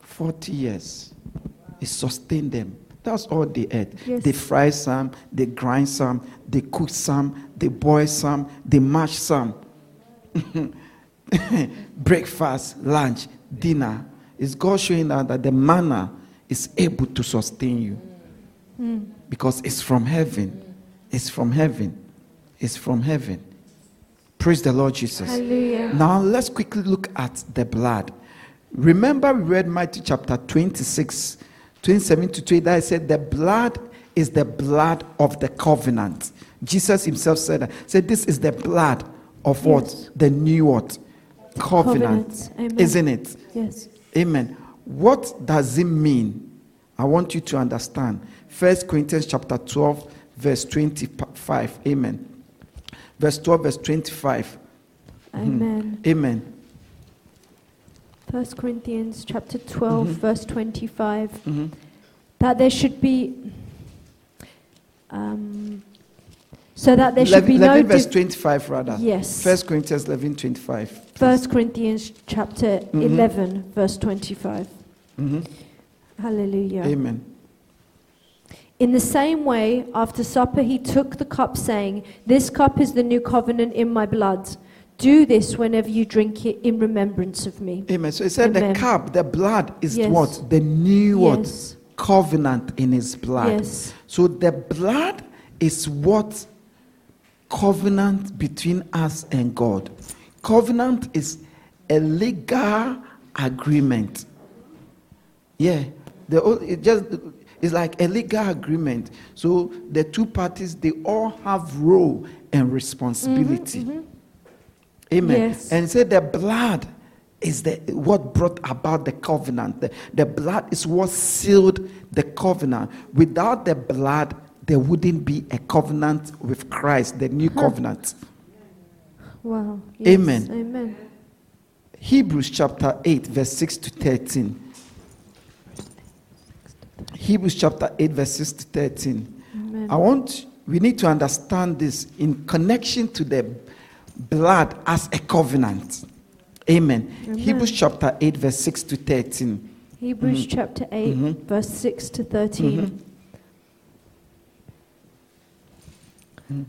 40 years. It sustained them. That's all they ate. Yes. They fry some, they grind some, they cook some, they boil some, they mash some. breakfast, lunch, dinner. Is God showing us that the manna is able to sustain you? Hmm. Because it's from heaven. It's from heaven. It's from heaven. Praise the Lord Jesus. Hallelujah. Now let's quickly look at the blood. Remember, we read Matthew chapter 26, 27 to 28. That I said, The blood is the blood of the covenant. Jesus himself said that. Said, This is the blood of what? Yes. The new what? covenant, Amen. isn't it? Yes. Amen. What does it mean? I want you to understand. First Corinthians chapter 12, verse 25. Amen. Verse 12, verse 25. Amen. Amen. First Corinthians chapter 12, Mhm. verse 25. Mhm. That there should be. Um, so that there should 11, be no. 11 verse div- 25 rather. yes. First Corinthians 11, 25. First Corinthians chapter Mhm. 11, verse 25. Mhm. Hallelujah. Amen. In the same way, after supper, he took the cup, saying, This cup is the new covenant in my blood. Do this whenever you drink it in remembrance of me. Amen. So he said Amen. the cup, the blood is Yes. what? The new what? Yes. Covenant in his blood. Yes. So the blood is what covenant between us and God. Covenant is a legal agreement. Yeah, the just it's like a legal agreement. So the two parties they all have role and responsibility. Mm-hmm, mm-hmm. Amen. Yes. And say the blood is the what brought about the covenant. The, the blood is what sealed the covenant. Without the blood, there wouldn't be a covenant with Christ, the new covenant. Wow. Yes. Amen. Amen. Hebrews chapter 8, verse 6 to 13. Hebrews chapter 8, verse 6 to 13. Amen. I want, we need to understand this in connection to the blood as a covenant. Amen. Amen. Hebrews chapter 8, verse 6 to 13. Hebrews chapter 8, Mhm. verse 6 to 13. Mhm.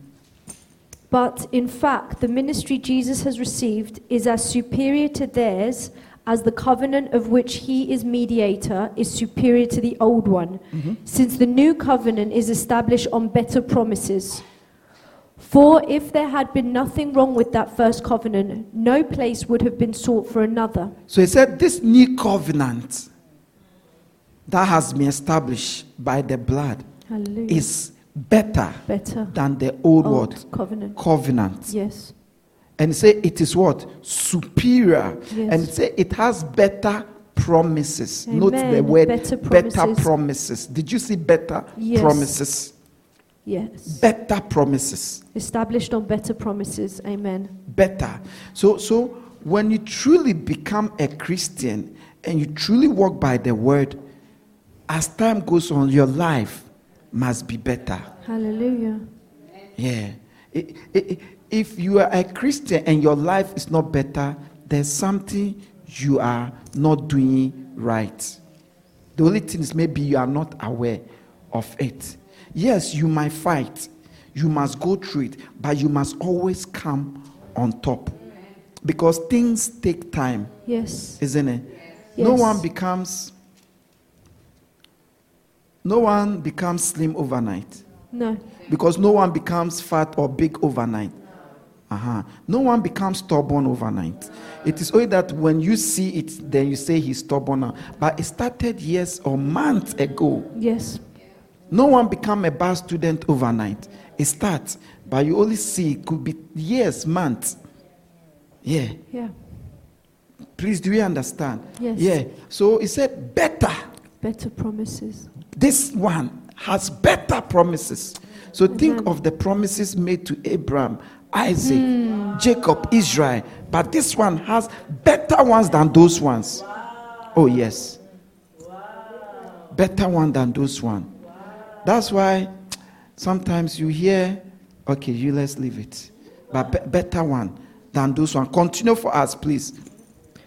But in fact, the ministry Jesus has received is as superior to theirs as the covenant of which he is mediator is superior to the old one, mm-hmm. since the new covenant is established on better promises. For if there had been nothing wrong with that first covenant, no place would have been sought for another. So he said, This new covenant that has been established by the blood Hallelujah. is better better. than the old, Old covenant. Covenant. Yes. And say it is what? Superior. Yes. And say it has better promises. Note the word Better better promises. promises. Did you see better Yes. promises? Yes. Better promises. Established on better promises. Amen. Better. So so when you truly become a Christian and you truly walk by the word, as time goes on, your life must be better. Hallelujah. Yeah. I- I- If you are a Christian and your life is not better, there's something you are not doing right. The only thing is maybe you are not aware of it. Yes, you might fight, you must go through it, but you must always come on top because things take time, Yes. isn't it? Yes. No one becomes no one becomes slim overnight No. because no one becomes fat or big overnight. Uh-huh. No one becomes stubborn overnight. It is only that when you see it, then you say he's stubborn now. But it started years or months ago. Yes. No one become a bad student overnight. It starts, but you only see it could be years, months. Yeah. Yeah. Please, do you understand? Yes. Yeah. So he said, better. Better promises. This one has better promises. So think of the promises made to Abraham, Isaac, hmm. Jacob, Israel. But this one has better ones than those ones. Oh, yes. Better one than those one. That's why sometimes you hear, okay, you let's leave it. But be- better one than those one. Continue for us, please.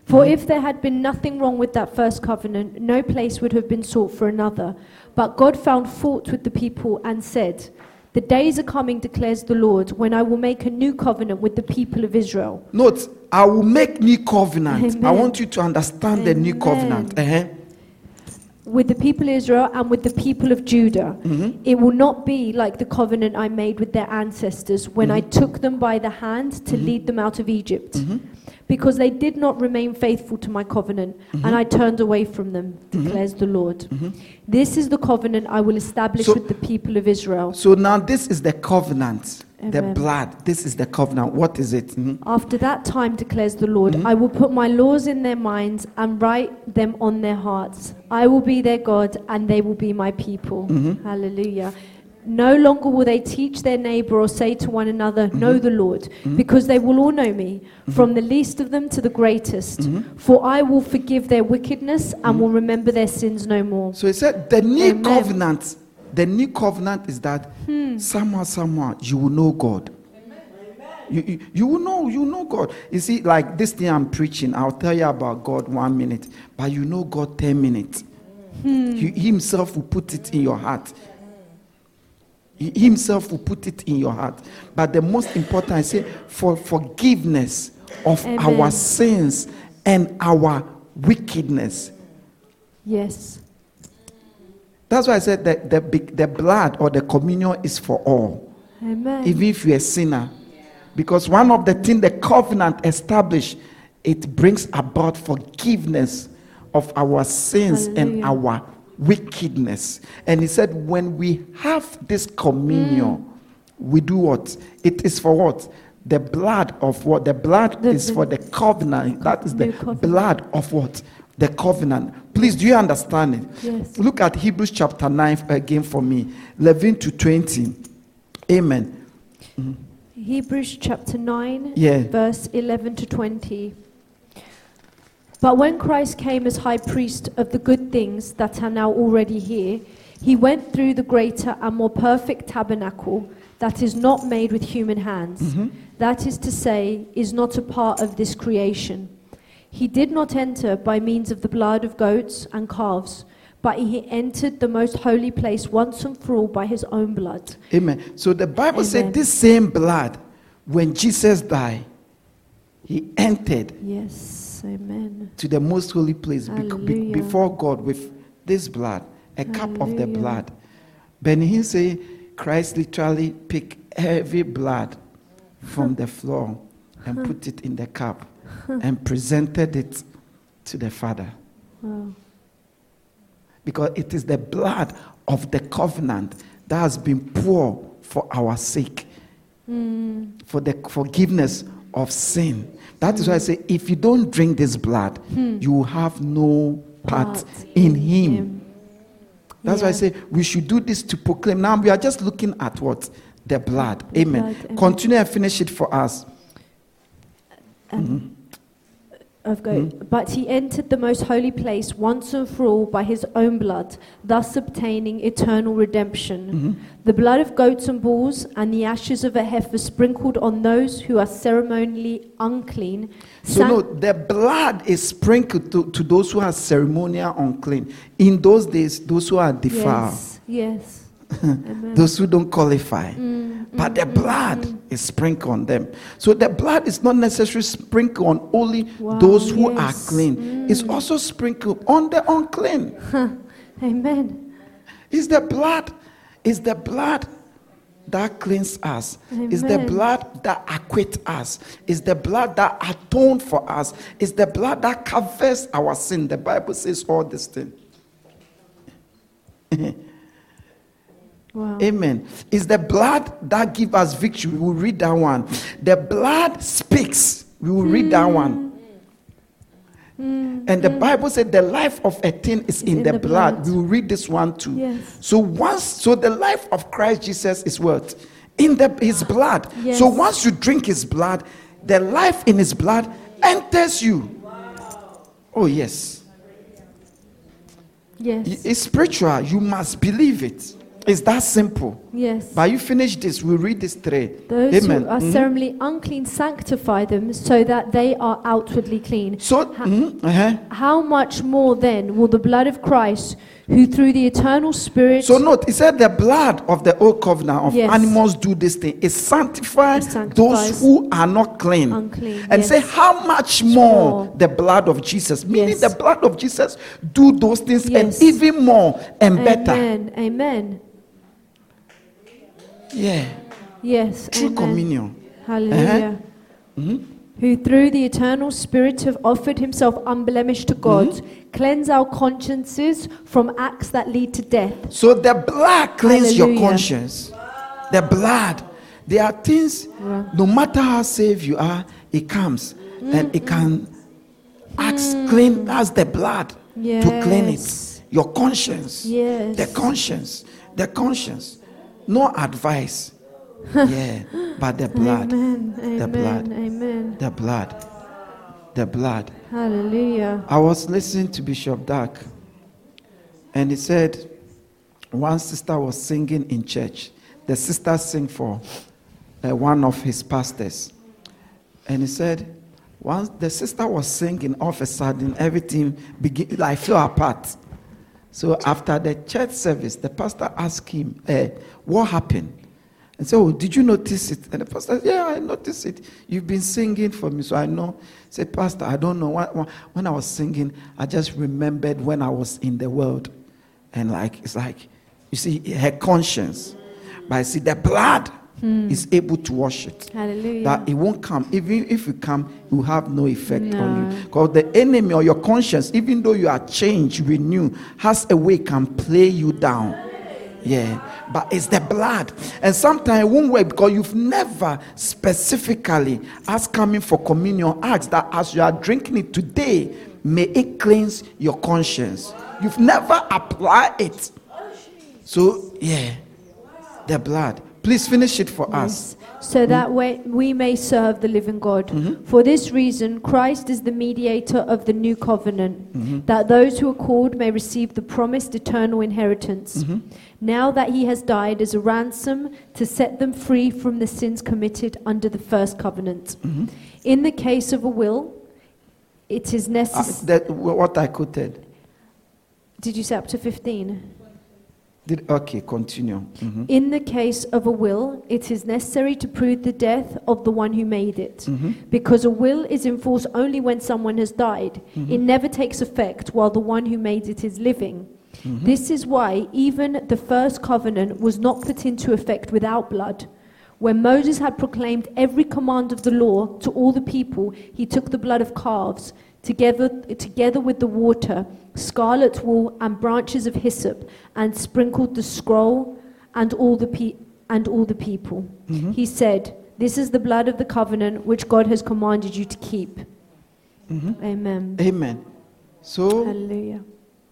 For if there had been nothing wrong with that first covenant, no place would have been sought for another. But God found fault with the people and said, The days are coming, declares the Lord, when I will make a new covenant with the people of Israel. Note, I will make new covenant. I want you to understand the new covenant. Uh-huh. with the people of Israel and with the people of Judah. Mm-hmm. It will not be like the covenant I made with their ancestors when I took them by the hand to lead them out of Egypt. Because they did not remain faithful to my covenant, and I turned away from them, declares the Lord. This is the covenant I will establish So- with the people of Israel. So now this is the covenant The blood. This is the covenant. What is it? Mhm. After that time, declares the Lord, Mhm. I will put my laws in their minds and write them on their hearts. I will be their God and they will be my people. Hallelujah. No longer will they teach their neighbor or say to one another, Know the Lord, because they will all know me, from the least of them to the greatest. Mhm. For I will forgive their wickedness and will remember their sins no more. So he said, the new Amen. covenant, the new covenant is that Hmm. somehow, somehow, you will know God. You, you, you will know, you know God. You see, like this thing I'm preaching, I'll tell you about God one minute, but you know God 10 minutes. Hmm. He himself will put it in your heart. He himself will put it in your heart. But the most important, I say, for forgiveness of Amen. our sins and our wickedness. Yes. That's why I said that the, the blood or the communion is for all, Amen. even if you're a sinner. Because one of the things the covenant established, it brings about forgiveness of our sins and our wickedness. And he said, when we have this communion, mm. we do what? It is for what? The blood of what? The blood The- is the- for the covenant. That is the covenant. blood of what? The covenant. Please, do you understand it? Yes. Look at Hebrews chapter 9 again for me, 11 to 20. Amen. Mm-hmm. Hebrews chapter 9, Yeah. verse 11 to 20. But when Christ came as high priest of the good things that are now already here, he went through the greater and more perfect tabernacle that is not made with human hands. Mhm. That is to say, is not a part of this creation. He did not enter by means of the blood of goats and calves, but he entered the most holy place once and for all by his own blood. Amen. So the Bible said this same blood, when Jesus died, he entered Yes, amen. to the most holy place be- before God with this blood, a cup of the blood. Benny Hinn say Christ literally picked every blood from the floor and put it in the cup and presented it to the Father. Wow. because it is the blood of the covenant that has been poured for our sake, Mm. for the forgiveness of sin. That is why I say, if you don't drink this blood, you have no part Part in Him. That's why I say we should do this to proclaim. Now we are just looking at what? The blood. The Amen. blood, amen. Continue and finish it for us. Um, Of go- Mm-hmm. But he entered the most holy place once and for all by his own blood, thus obtaining eternal redemption. Mm-hmm. The blood of goats and bulls and the ashes of a heifer sprinkled on those who are ceremonially unclean. So san- no, the blood is sprinkled to, to those who are ceremonial unclean. In those days, those who are defiled. Yes, yes. Those who don't qualify. Mm, But mm, the mm, blood mm. is sprinkled on them. So the blood is not necessarily sprinkled on only Wow, those who yes. are clean. It's Mm. also sprinkled on the unclean. Amen. It's the blood. is the blood that cleans us. It's the blood that acquits us. It's the blood that atones for us. It's the blood that covers our sin. The Bible says all this thing. Wow. Amen. It's the blood that gives us victory. We will read that one. The blood speaks. We will read that one. Mm, And the Bible said the life of a thing is in, the, blood. blood. We will read this one too. Yes. So once, so the life of Christ Jesus is what? In the his blood. Yes. So once you drink his blood, the life in his blood enters you. Oh yes. Yes. It's spiritual. You must believe it. It's that simple. Yes. But you finish this, we'll read this three. Those Amen. who are Mhm. ceremonially unclean sanctify them so that they are outwardly clean. So, Ha- mhm, uh-huh. How much more then will the blood of Christ, who through the eternal Spirit so note, he said the blood of the old covenant of Yes. animals do this thing. It sanctifies, It sanctifies those who are not clean. unclean? And yes. say how much more more. the blood of Jesus, meaning Yes. the blood of Jesus do those things and even more and better. Amen. Yeah, Yes. true amen. communion. Hallelujah. Mhm. Who through the eternal Spirit have offered himself unblemished to God, Mm-hmm. cleanse our consciences from acts that lead to death. So the blood cleans your conscience. The blood. There are things, no matter how safe you are, it comes and it can ask, clean, that's the blood to clean it. Your conscience. Yes. The conscience. The conscience. No advice. yeah. But the blood. Amen. The Amen. blood. Amen. The blood. The blood. Hallelujah. I was listening to Bishop Dag, and he said one sister was singing in church. The sister sang for uh, one of his pastors, and he said once the sister was singing, all of a sudden everything begin like fell apart. So after the church service, the pastor asked him, eh, "What happened?" And said, "Oh, did you notice it?" And the pastor said, "Yeah, I noticed it. You've been singing for me, so I know." Said, "Pastor, I don't know. When, when I was singing, I just remembered when I was in the world, and like it's like, you see, her conscience, but I see the blood Hmm. is able to wash it." Hallelujah. that it won't come. Even if you come, it will have no effect on No. you. Because the enemy or your conscience, even though you are changed, renewed, has a way can play you down. Yeah, but it's the blood, and sometimes it won't work because you've never specifically, as coming for communion, asked that as you are drinking it today, may it cleanse your conscience. You've never applied it, so yeah, the blood. Please finish it for us. so that hmm? way we may serve the living God. Mm-hmm. For this reason, Christ is the mediator of the new covenant, mm-hmm. that those who are called may receive the promised eternal inheritance. Mm-hmm. Now that he has died as a ransom to set them free from the sins committed under the first covenant. In the case of a will, it is Uh, necessary. that what I quoted. Did you say up to 15? Did, okay, continue. Mhm. In the case of a will, it is necessary to prove the death of the one who made it. Mm-hmm. Because a will is in force only when someone has died. It never takes effect while the one who made it is living. This is why even the first covenant was not put into effect without blood. When Moses had proclaimed every command of the law to all the people, he took the blood of calves, together, together with the water, scarlet wool, and branches of hyssop, and sprinkled the scroll and all the, pe- and all the people. Mm-hmm. He said, This is the blood of the covenant which God has commanded you to keep. Mm-hmm. Amen. Amen. So Hallelujah.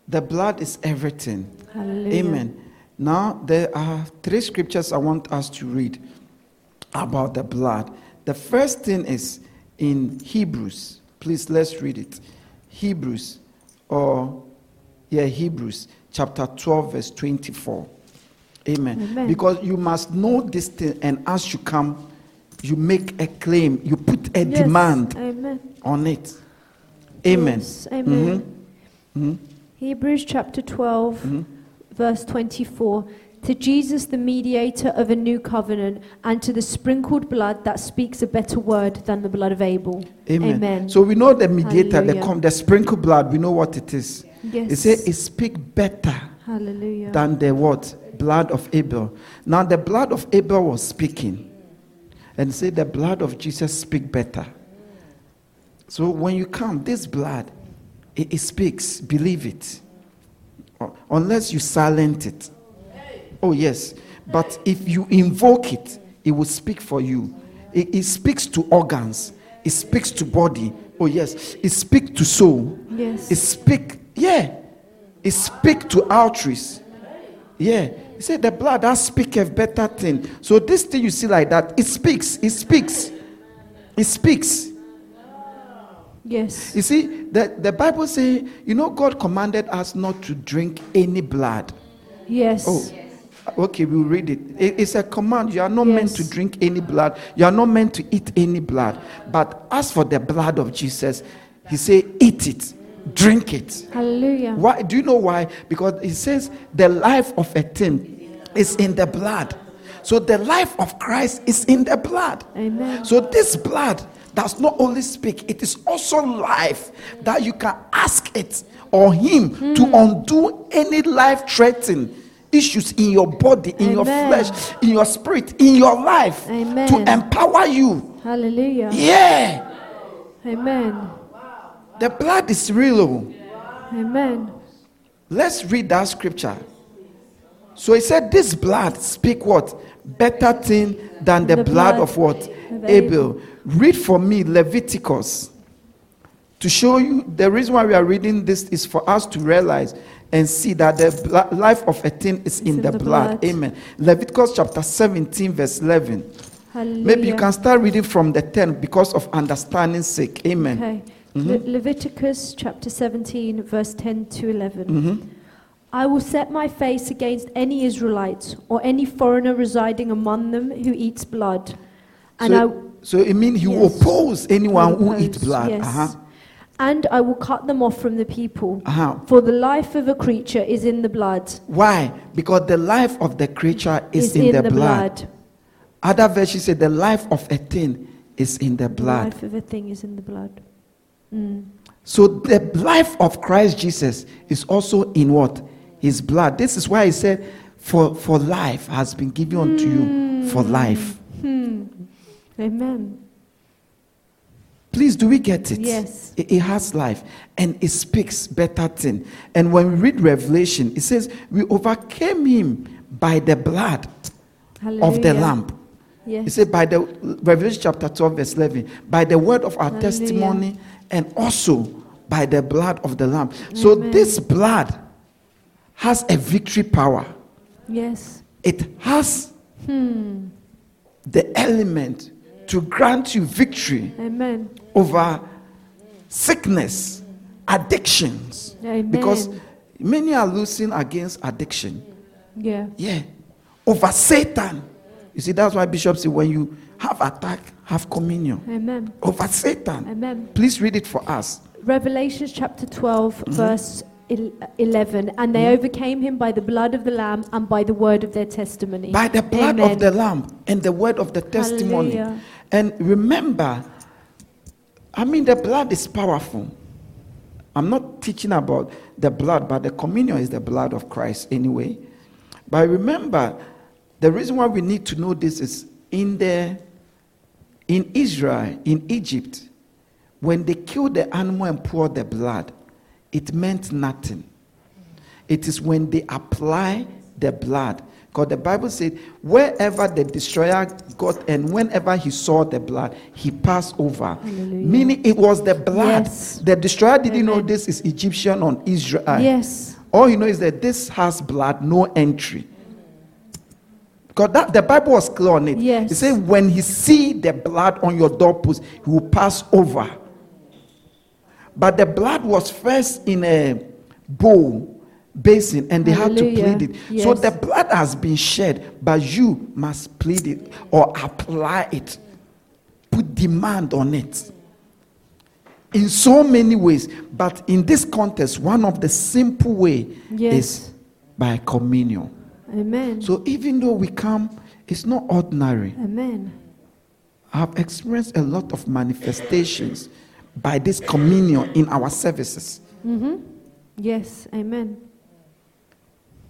the blood is everything. Hallelujah. Amen. Now there are three scriptures I want us to read about the blood. The first thing is in Hebrews. Please let's read it. Hebrews or yeah, Hebrews chapter 12 verse 24. Amen. Amen. Because you must know this thing and as you come you make a claim, you put a Yes. demand Amen. on it. Amen. Yes, Amen. Mhm. Hebrews chapter 12, Mm-hmm. verse 24. To Jesus, the mediator of a new covenant, and to the sprinkled blood that speaks a better word than the blood of Abel. Amen. Amen. So we know the mediator, the, com- the sprinkled blood, we know what it is. yes. It says it speaks better Hallelujah. than the what? Blood of Abel. Now the blood of Abel was speaking. And say the blood of Jesus speak better. So when you come, this blood, it, it speaks. Believe it. Uh, Unless you silent it. Oh, yes. But if you invoke it, it will speak for you. It, it speaks to organs, it speaks to body. Oh, yes. It speaks to soul. yes. It speak, yeah. It speak to arteries. Yeah. He said the blood that speaketh better thing. So this thing you see like that, it speaks. It speaks. It speaks. yes. You see, the, the Bible say, you know, God commanded us not to drink any blood. Yes. Oh, okay, we'll read it. It- It's a command. You are not meant to drink any blood. You are not meant to eat any blood. But as for the blood of Jesus, he said, eat it, drink it. Hallelujah. Why? Do you know why? Because he says the life of a thing is in the blood. So the life of Christ is in the blood. Amen. So this blood does not only speak, it is also life that you can ask it or him to hmm. undo any life threatening issues in your body, in your flesh, in your spirit, in your life Amen. to empower you. Hallelujah. Yeah. Amen. The blood is real. oh. Amen. Let's read that scripture. So he said, This blood speak what? Better thing than the, The blood, blood of what? Abel. Read for me Leviticus. To show you the reason why we are reading this is for us to realize and see that the life of a thing is in, in the, the blood. blood. Amen. Leviticus chapter 17, verse 11. Hallelujah. Maybe you can start reading from the 10 because of understanding's sake. Amen. Okay. Mm-hmm. Le- Leviticus chapter 17, verse 10 to 11. Mhm. I will set my face against any Israelite or any foreigner residing among them who eats blood. And I, So, so it means he will oppose anyone will who eats blood. yes. Uh-huh. And I will cut them off from the people. Uh-huh. For the life of a creature is in the blood. Why? Because the life of the creature is, is in, the, blood. blood. Other verses say the life of a thing is in the The blood. life of a thing is in the blood. Mm. So the life of Christ Jesus is also in what? His blood. This is why he said, For, for life has been given unto you for life. Hmm. Amen. Please, do we get it? Yes. It, it has life and it speaks better thing. And when we read Revelation, it says, We overcame him by the blood Hallelujah. of the Lamb. Yes. It said by the Revelation chapter 12, verse 11, by the word of our Hallelujah. testimony and also by the blood of the Lamb. So this blood has a victory power. Yes. It has Hmm. the element to grant you victory Amen. Over sickness, addictions. Amen. Because many are losing against addiction. Yeah. Yeah. Over Satan. You see, that's why Bishop said when you have attack, have communion. Amen. Over Satan. Amen. Please read it for us. Revelation chapter 12, Mm-hmm. verse 11. And they overcame him by the blood of the Lamb and by the word of their testimony. By the blood Amen. of the Lamb and the word of the testimony. Hallelujah. And remember, I mean, the blood is powerful. I'm not teaching about the blood, but the communion is the blood of Christ anyway. But remember, the reason why we need to know this is in the in Israel, in Egypt, when they killed the animal and poured the blood, it meant nothing. It is when they apply the blood. Because the Bible said, wherever the destroyer got and whenever he saw the blood, he passed over. Hallelujah. Meaning it was the blood. Yes. The destroyer didn't know this is Egyptian on Israel. Yes. All he knows is that this has blood, no entry. Because that, the Bible was clear on it. Yes. It said, when he see the blood on your doorpost, he will pass over. But the blood was first in a bowl, basin, and they had to plead it. So the blood has been shed, but you must plead it or apply it. Put demand on it. In so many ways, but in this context, one of the simple way Yes. is by communion. Amen. So even though we come, it's not ordinary. Amen. I've experienced a lot of manifestations by this communion in our services. Mm-hmm. Yes. Amen.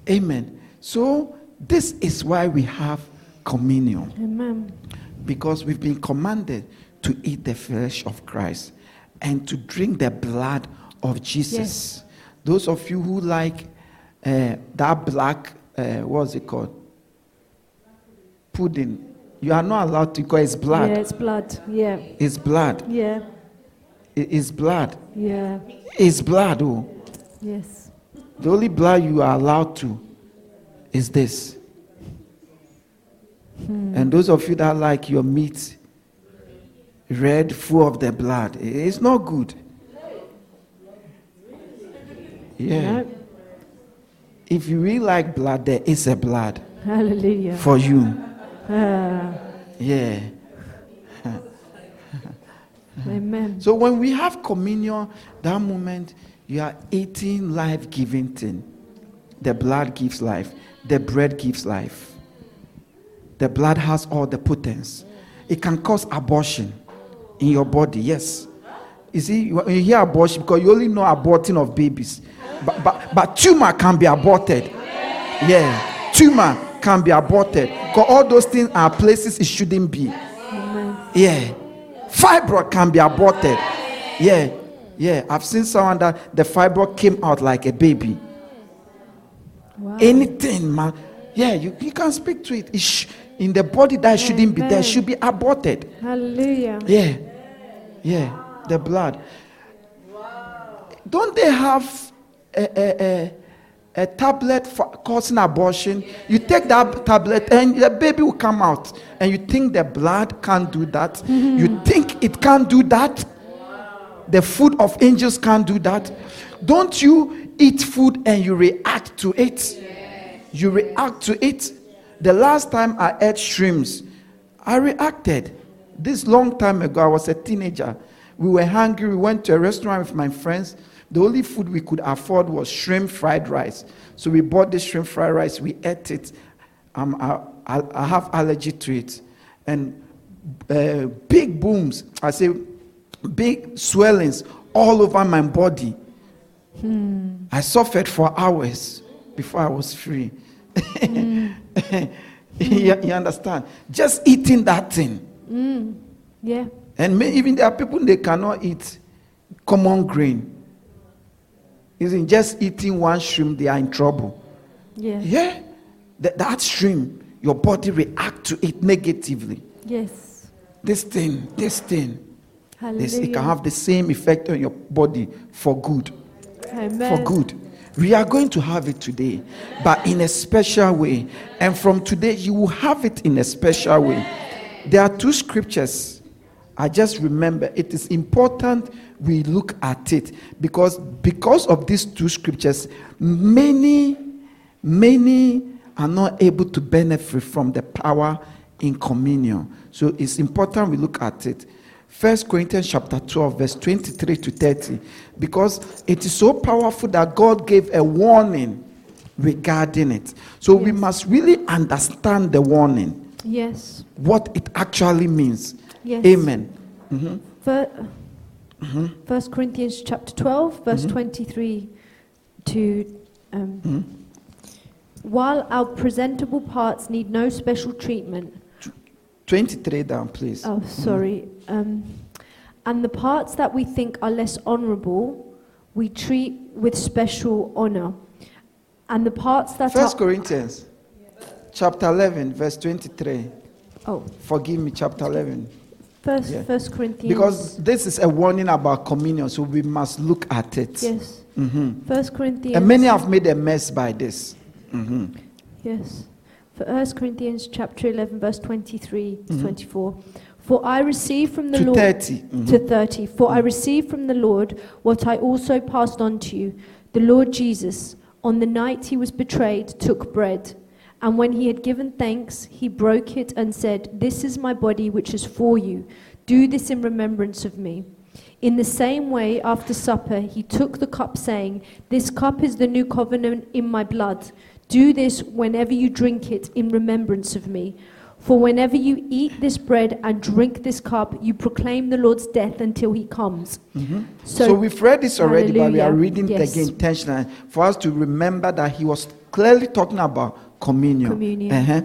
Amen. So this is why we have communion Amen. because we've been commanded to eat the flesh of Christ and to drink the blood of Jesus. Yes. Those of you who like uh, that black, uh, what's it called? Pudding. You are not allowed to because it's blood. Yeah, it's blood. Yeah. It's blood. Yeah. It is blood. Yeah. It's blood. Oh. Yes. The only blood you are allowed to is this. And those of you that like your meat red, full of the blood, it's not good. Yeah. No. If you really like blood, there is a blood Hallelujah. for you. Ah, Yeah. amen. So when we have communion, that moment you are eating life giving thing. The blood gives life, the bread gives life. The blood has all the potence. It can cause abortion in your body, yes. You see, when you hear abortion, because you only know aborting of babies. But, but, but tumor can be aborted. Yeah. Tumor can be aborted. Because all those things are places it shouldn't be. Yeah. Fibroid can be aborted. Yeah. Yeah. I've seen someone that the fibroid came out like a baby. Wow. Anything, man. Yeah, you, you can speak to it. It sh- in the body that shouldn't be there should be aborted. Hallelujah. Yeah. Yeah. The blood. Don't they have a, a, a, a tablet for causing abortion? You take that tablet and the baby will come out. And you think the blood can't do that? Mm-hmm. You think it can't do that? The food of angels can't do that? Don't you eat food and you react to it? You react to it. The last time I ate shrimps, I reacted. This long time ago, I was a teenager. We were hungry. We went to a restaurant with my friends. The only food we could afford was shrimp fried rice. So we bought the shrimp fried rice. We ate it. Um, I, I, I have allergy to it. And uh, big booms, I say big swellings all over my body. I suffered for hours before I was free. you, you understand? Just eating that thing. Mm, yeah. And may, even there are people they cannot eat common grain. Isn't just eating one shrimp, they are in trouble. Yeah. Yeah, that, that shrimp, your body react to it negatively. Yes. This thing, this thing, it can have the same effect on your body for good. Amen. for good. We are going to have it today, but in a special way. And from today, you will have it in a special way. There are two scriptures. I just remember it is important we look at it because because of these two scriptures, many many are not able to benefit from the power in communion. So it's important we look at it. First Corinthians chapter 12, verse 23 to 30. Because it is so powerful that God gave a warning regarding it. So we must really understand the warning, Yes. what it actually means. Yes. Amen. Fir- Mm-hmm. First Corinthians chapter 12, verse 23 to. Um, Mm-hmm. While our presentable parts need no special treatment, 23 down, please. oh, sorry, um, and the parts that we think are less honorable, we treat with special honor. And the parts that First are. Corinthians chapter 11, verse 23. Oh, Forgive me, chapter 11. first, Yeah. first Corinthians. Because this is a warning about communion, so we must look at it. Yes. Mhm. First Corinthians. And many have made a mess by this. Mhm. Yes. For 1 Corinthians chapter 11, verse 23 to 24. For I received from the Mm-hmm. To Lord. 30. Mhm. To 30. For I received from the Lord what I also passed on to you. The Lord Jesus, on the night he was betrayed, took bread. And when he had given thanks, he broke it and said, This is my body which is for you. Do this in remembrance of me. In the same way, after supper, he took the cup, saying, This cup is the new covenant in my blood. Do this whenever you drink it in remembrance of me. For whenever you eat this bread and drink this cup, you proclaim the Lord's death until he comes. So, we've read this already, but we are Hallelujah. reading it again intentionally for us to remember that he was clearly talking about communion. Communion. Uh-huh.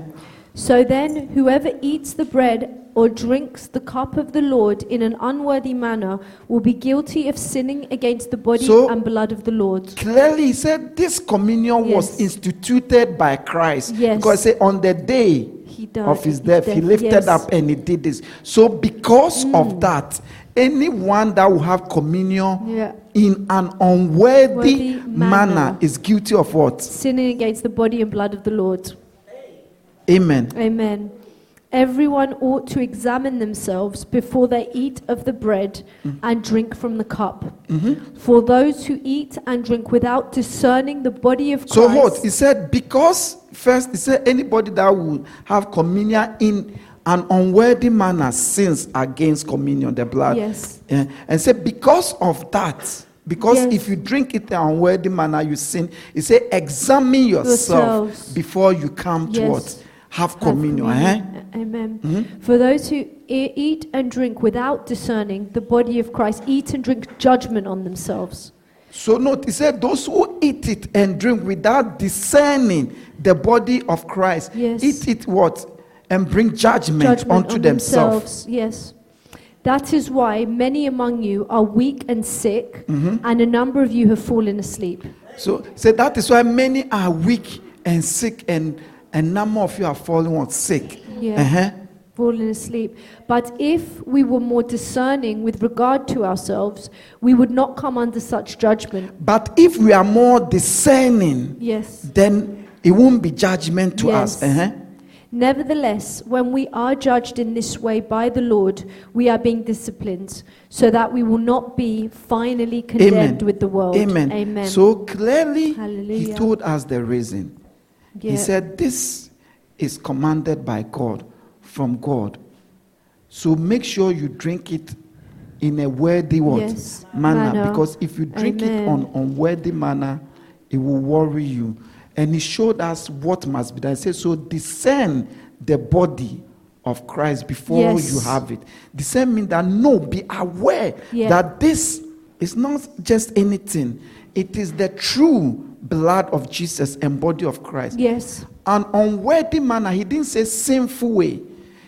So then, whoever eats the bread or drinks the cup of the Lord in an unworthy manner will be guilty of sinning against the body So- and blood of the Lord. Clearly, he said this communion was instituted by Christ. Yes. Because say, on the day of his death, he lifted yes. up and he did this. So, because mm. of that, anyone that will have communion Yeah. in an unworthy manner. manner. is guilty of what? Sinning against the body and blood of the Lord. Amen. Amen. Everyone ought to examine themselves before they eat of the bread and drink from the cup. Mm-hmm. For those who eat and drink without discerning the body of Christ. So what? He said, because first, he said, anybody that would have communion in an unworthy manner sins against communion, the blood. Yes. Yeah. And said, because of that, because Yes. if you drink it in an unworthy manner, you sin. He said, examine yourself Yourselves. before you come to Yes. what? Have communion. eh? Amen. For those who eat and drink without discerning the body of Christ, eat and drink judgment on themselves. So note, he said, those who eat it and drink without discerning the body of Christ, Yes. eat it what? And bring judgment, Judgment unto on themselves. Yes. That is why many among you are weak and sick, Mm-hmm. and a number of you have fallen asleep. So, so that is why many are weak and sick and a number of you are falling on sick. Yeah. Uh-huh. falling asleep. But if we were more discerning with regard to ourselves, we would not come under such judgment. But if we are more discerning, Yes. then it won't be judgment to us. Uh-huh. Nevertheless, when we are judged in this way by the Lord, we are being disciplined, so that we will not be finally condemned Amen. with the world. Amen. Amen. So clearly, he Hallelujah. told us the reason. Yeah. He said, This is commanded by God, from God. So make sure you drink it in a worthy what? Yes, manner. manner. Because if you drink it on unworthy manner, it will worry you. And he showed us what must be done. He said, So discern the body of Christ before Yes. you have it. Discern means that no, be aware Yeah. that this is not just anything, it is the true blood of Jesus and body of Christ yes. an unworthy manner. He didn't say sinful way.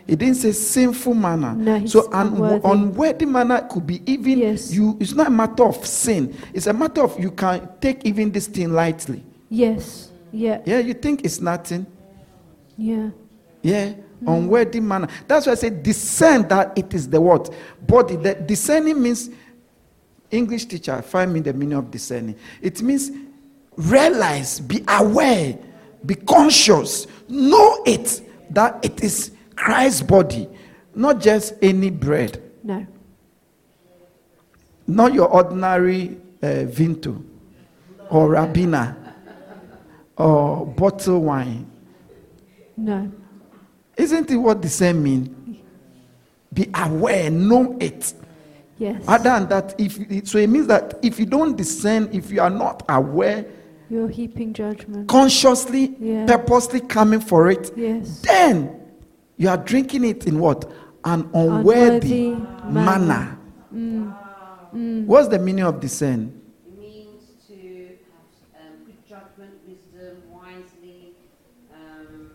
He didn't say sinful manner. No, so an unworthy. unworthy manner could be even Yes. you. It's not a matter of sin. It's a matter of you can take even this thing lightly. Yes. Yeah. Yeah, you think it's nothing. Yeah. Yeah, mm. unworthy manner. That's why I say discern that it is the what body. That discerning means English teacher. Find me the meaning of discerning. It means realize, be aware, be conscious, know it that it is Christ's body, not just any bread, No. not your ordinary uh, Vimto or Ribena or bottle wine. No. Isn't it what discern mean? Be aware, know it. Yes. Other than that, if so, it means that if you don't discern, if you are not aware, You're heaping judgment. consciously, Yeah. purposely coming for it, Yes. then you are drinking it in what? An unworthy, Unworthy manner. manner. Mm. What's the meaning of discern? It means to have um, good judgment, wisdom, wisely. Um,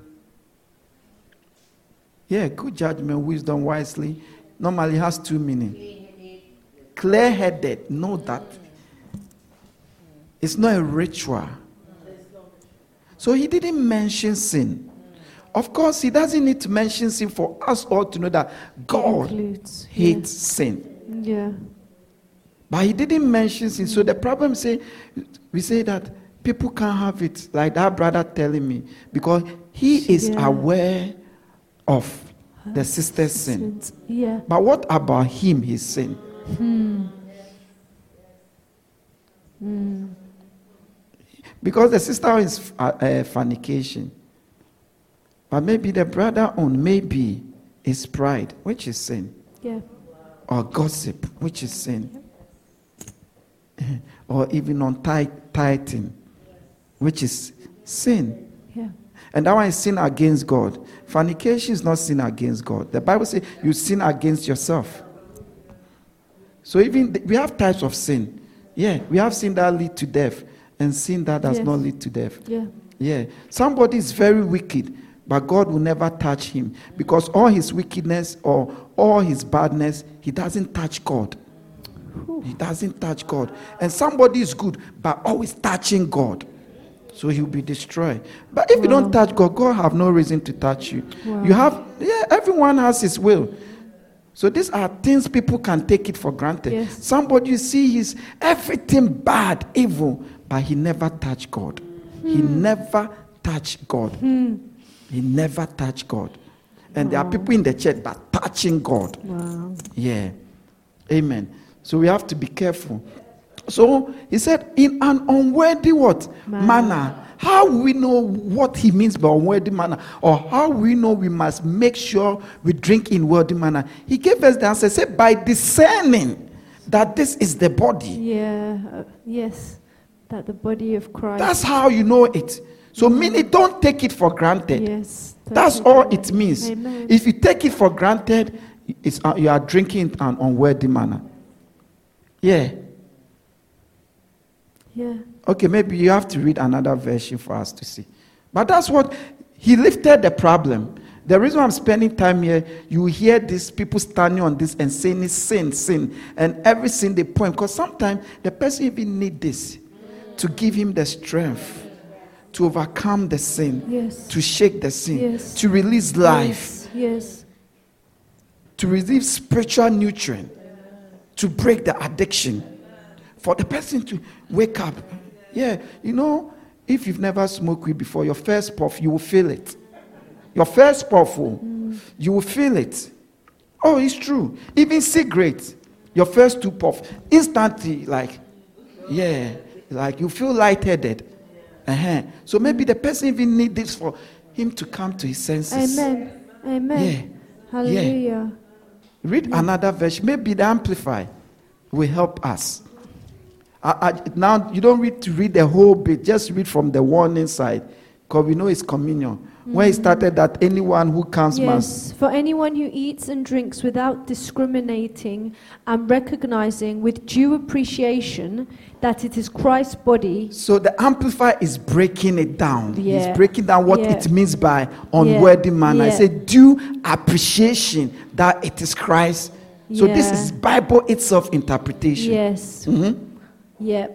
Yeah, good judgment, wisdom, wisely. Normally has two meanings. clear-headed. Clear headed, know that. It's not a ritual. So he didn't mention sin. Of course, he doesn't need to mention sin for us all to know that God Includes. hates sin. Yeah. But he didn't mention sin. So the problem say we say that people can't have it like that brother telling me because he is Yeah. aware of the sister's sin. Yeah. But what about him, his sin? Hmm. Hmm. Because the sister is uh, uh, fornication. But maybe the brother on maybe is pride, which is sin. Yeah. Or gossip, which is sin. or even on ti- tithing, which is sin. Yeah. And that one is sin against God. Fornication is not sin against God. The Bible says you sin against yourself. So even th- we have types of sin. Yeah, we have sin that lead to death and sin that does Yes. not lead to death. Yeah. Yeah. Somebody is very wicked, but God will never touch him because all his wickedness or all his badness, he doesn't touch God. He doesn't touch God. And somebody is good, but always touching God. So he'll be destroyed. But if you don't touch God, God have no reason to touch you. Wow. You have, yeah, everyone has his will. So these are things people can take it for granted. Yes. Somebody you see he's everything bad, evil, but he never touched God. He never touched God. He never touched God. And there are people in the church but touching God. Wow. Yeah. Amen. So we have to be careful. So he said, in an unworthy what? Manner. Manner. How we know what he means by unworthy manner? Or how we know we must make sure we drink in worthy manner? He gave us the answer. Say, by discerning that this is the body. Yeah. Uh, yes. That the body of Christ. That's how you know it. So meaning don't take it for granted. yes. That's all it means. Amen. If you take it for granted, it's, uh, you are drinking an unworthy manner. Yeah. Yeah. Okay, maybe you have to read another version for us to see. But that's what he lifted the problem. The reason I'm spending time here, you hear these people standing on this and saying it's sin, sin, and every sin they point. Because sometimes the person even need this to give him the strength to overcome the sin, Yes. to shake the sin, Yes. to release life, Yes. to receive spiritual nutrient, to break the addiction, for the person to wake up. Yeah, you know, if you've never smoked weed before, your first puff, you will feel it. Your first puff, oh, you will feel it. Oh, it's true. Even cigarettes, your first two puff, instantly, like, yeah, like you feel lightheaded. Uh-huh. So maybe the person even need this for him to come to his senses. Amen. Amen. Yeah. Hallelujah. Read another verse. Maybe the Amplify will help us. I, I, now, you don't read to read the whole bit, just read from the warning side, because we know it's communion. Where he started that anyone who comes must. For anyone who eats and drinks without discriminating and recognizing with due appreciation that it is Christ's body. So the amplifier is breaking it down. Yeah. He's breaking down what Yeah. it means by unworthy manner. I say due appreciation that it is Christ. So this is Bible itself interpretation. Yes. Mm-hmm. Yeah.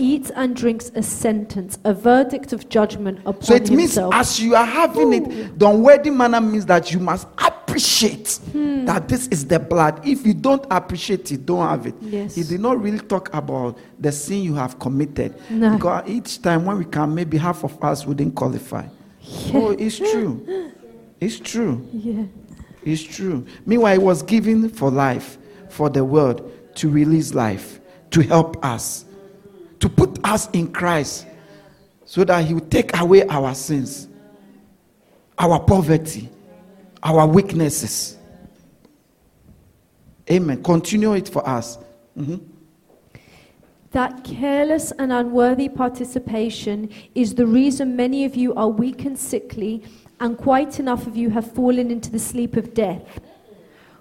Eats and drinks a sentence, a verdict of judgment upon So it means himself. as you are having it, the unworthy manner means that you must appreciate Hmm. that this is the blood. If you don't appreciate it, don't have it. Yes. He did not really talk about the sin you have committed. No. Because each time when we come, maybe half of us wouldn't qualify. Oh, it's true. It's true. yeah. It's true. Meanwhile, it was given for life, for the world to release life, to help us, to put us in Christ, so that He will take away our sins, our poverty, our weaknesses. Amen. Continue it for us. Mhm. That careless and unworthy participation is the reason many of you are weak and sickly, and quite enough of you have fallen into the sleep of death.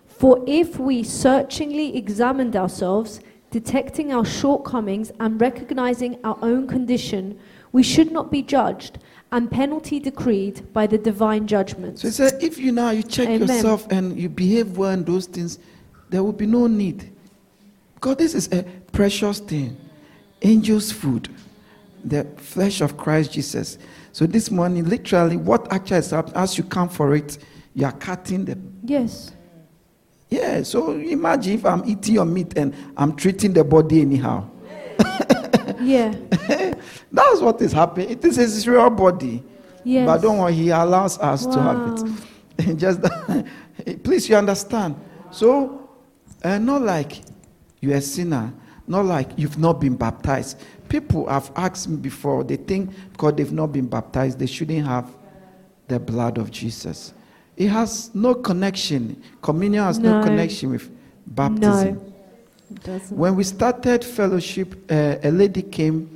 For if we searchingly examined ourselves, detecting our shortcomings and recognizing our own condition, we should not be judged and penalty decreed by the divine judgment. So he said, if you now you check Amen. yourself and you behave well in those things, there will be no need. Because this is a precious thing. Angels' food, the flesh of Christ Jesus. So this morning, literally, what actually is happening, as you come for it, you are cutting the Yes. Yeah, so imagine if I'm eating your meat and I'm treating the body anyhow. Yeah. That's what is happening. It is his real body. Yes. But don't worry, he allows us to have it. Just please, you understand. So, uh, not like you're a sinner, not like you've not been baptized. People have asked me before, they think because they've not been baptized, they shouldn't have the blood of Jesus. It has no connection. Communion has no, No. connection with baptism. No. When we started fellowship, uh, a lady came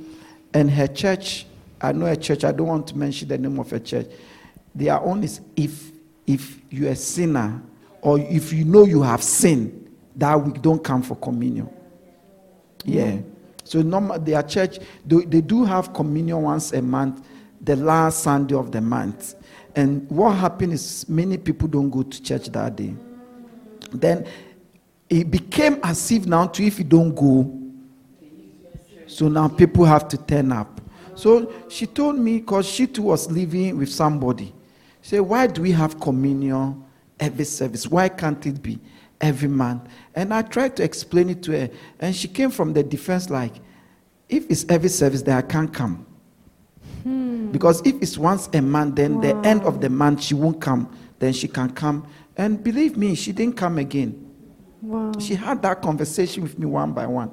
and her church, I know a church, I don't want to mention the name of a church. Their own is if, if you're a sinner or if you know you have sinned, that week don't come for communion. Yeah. So normal, their church, they, they do have communion once a month, the last Sunday of the month. And what happened is many people don't go to church that day. Then it became as if now to if you don't go, so now people have to turn up. So she told me because she too was living with somebody. She said, Why do we have communion every service? Why can't it be every month? And I tried to explain it to her, and she came from the defense like, if it's every service, then I can't come. Hmm. Because if it's once a month, then the end of the month she won't come, then she can come. And believe me, she didn't come again. Wow. She had that conversation with me one by one.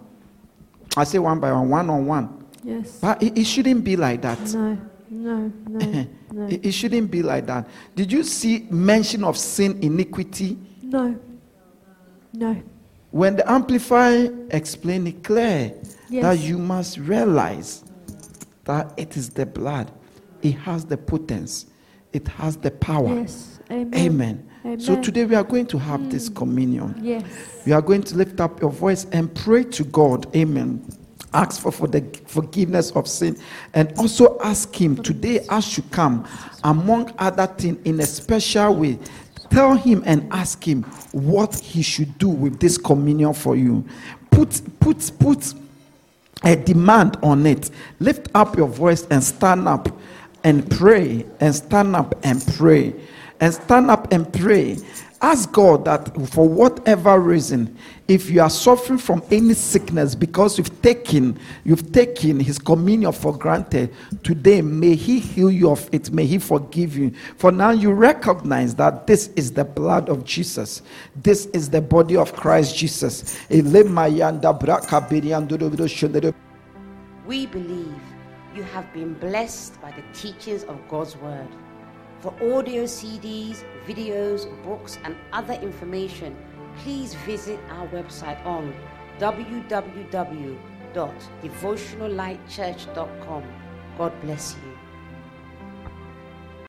I say one by one, one on one. Yes. But it, it shouldn't be like that. No. No. No. No. It, it shouldn't be like that. Did you see mention of sin, iniquity? No. No. When the Amplifier explained it clear Yes. that you must realize that it is the blood. It has the potence. It has the power. Yes. Amen. Amen. So today we are going to have this mm. communion. Yes. You are going to lift up your voice and pray to God. Amen. Ask for, for the forgiveness of sin and also ask Him today, as you come, among other things, in a special way. Tell Him and ask Him what He should do with this communion for you. Put, put, put a demand on it. Lift up your voice and stand up and pray, and stand up and pray, and stand up and pray. Ask God that for whatever reason, if you are suffering from any sickness because you've taken you've taken his communion for granted today may he heal you of it may he forgive you. For now you recognize that this is the blood of jesus. This is the body of christ jesus. We believe you have been blessed by the teachings of god's word for audio cds videos books and other information please visit our website on www.devotionallightchurch.com. God bless you.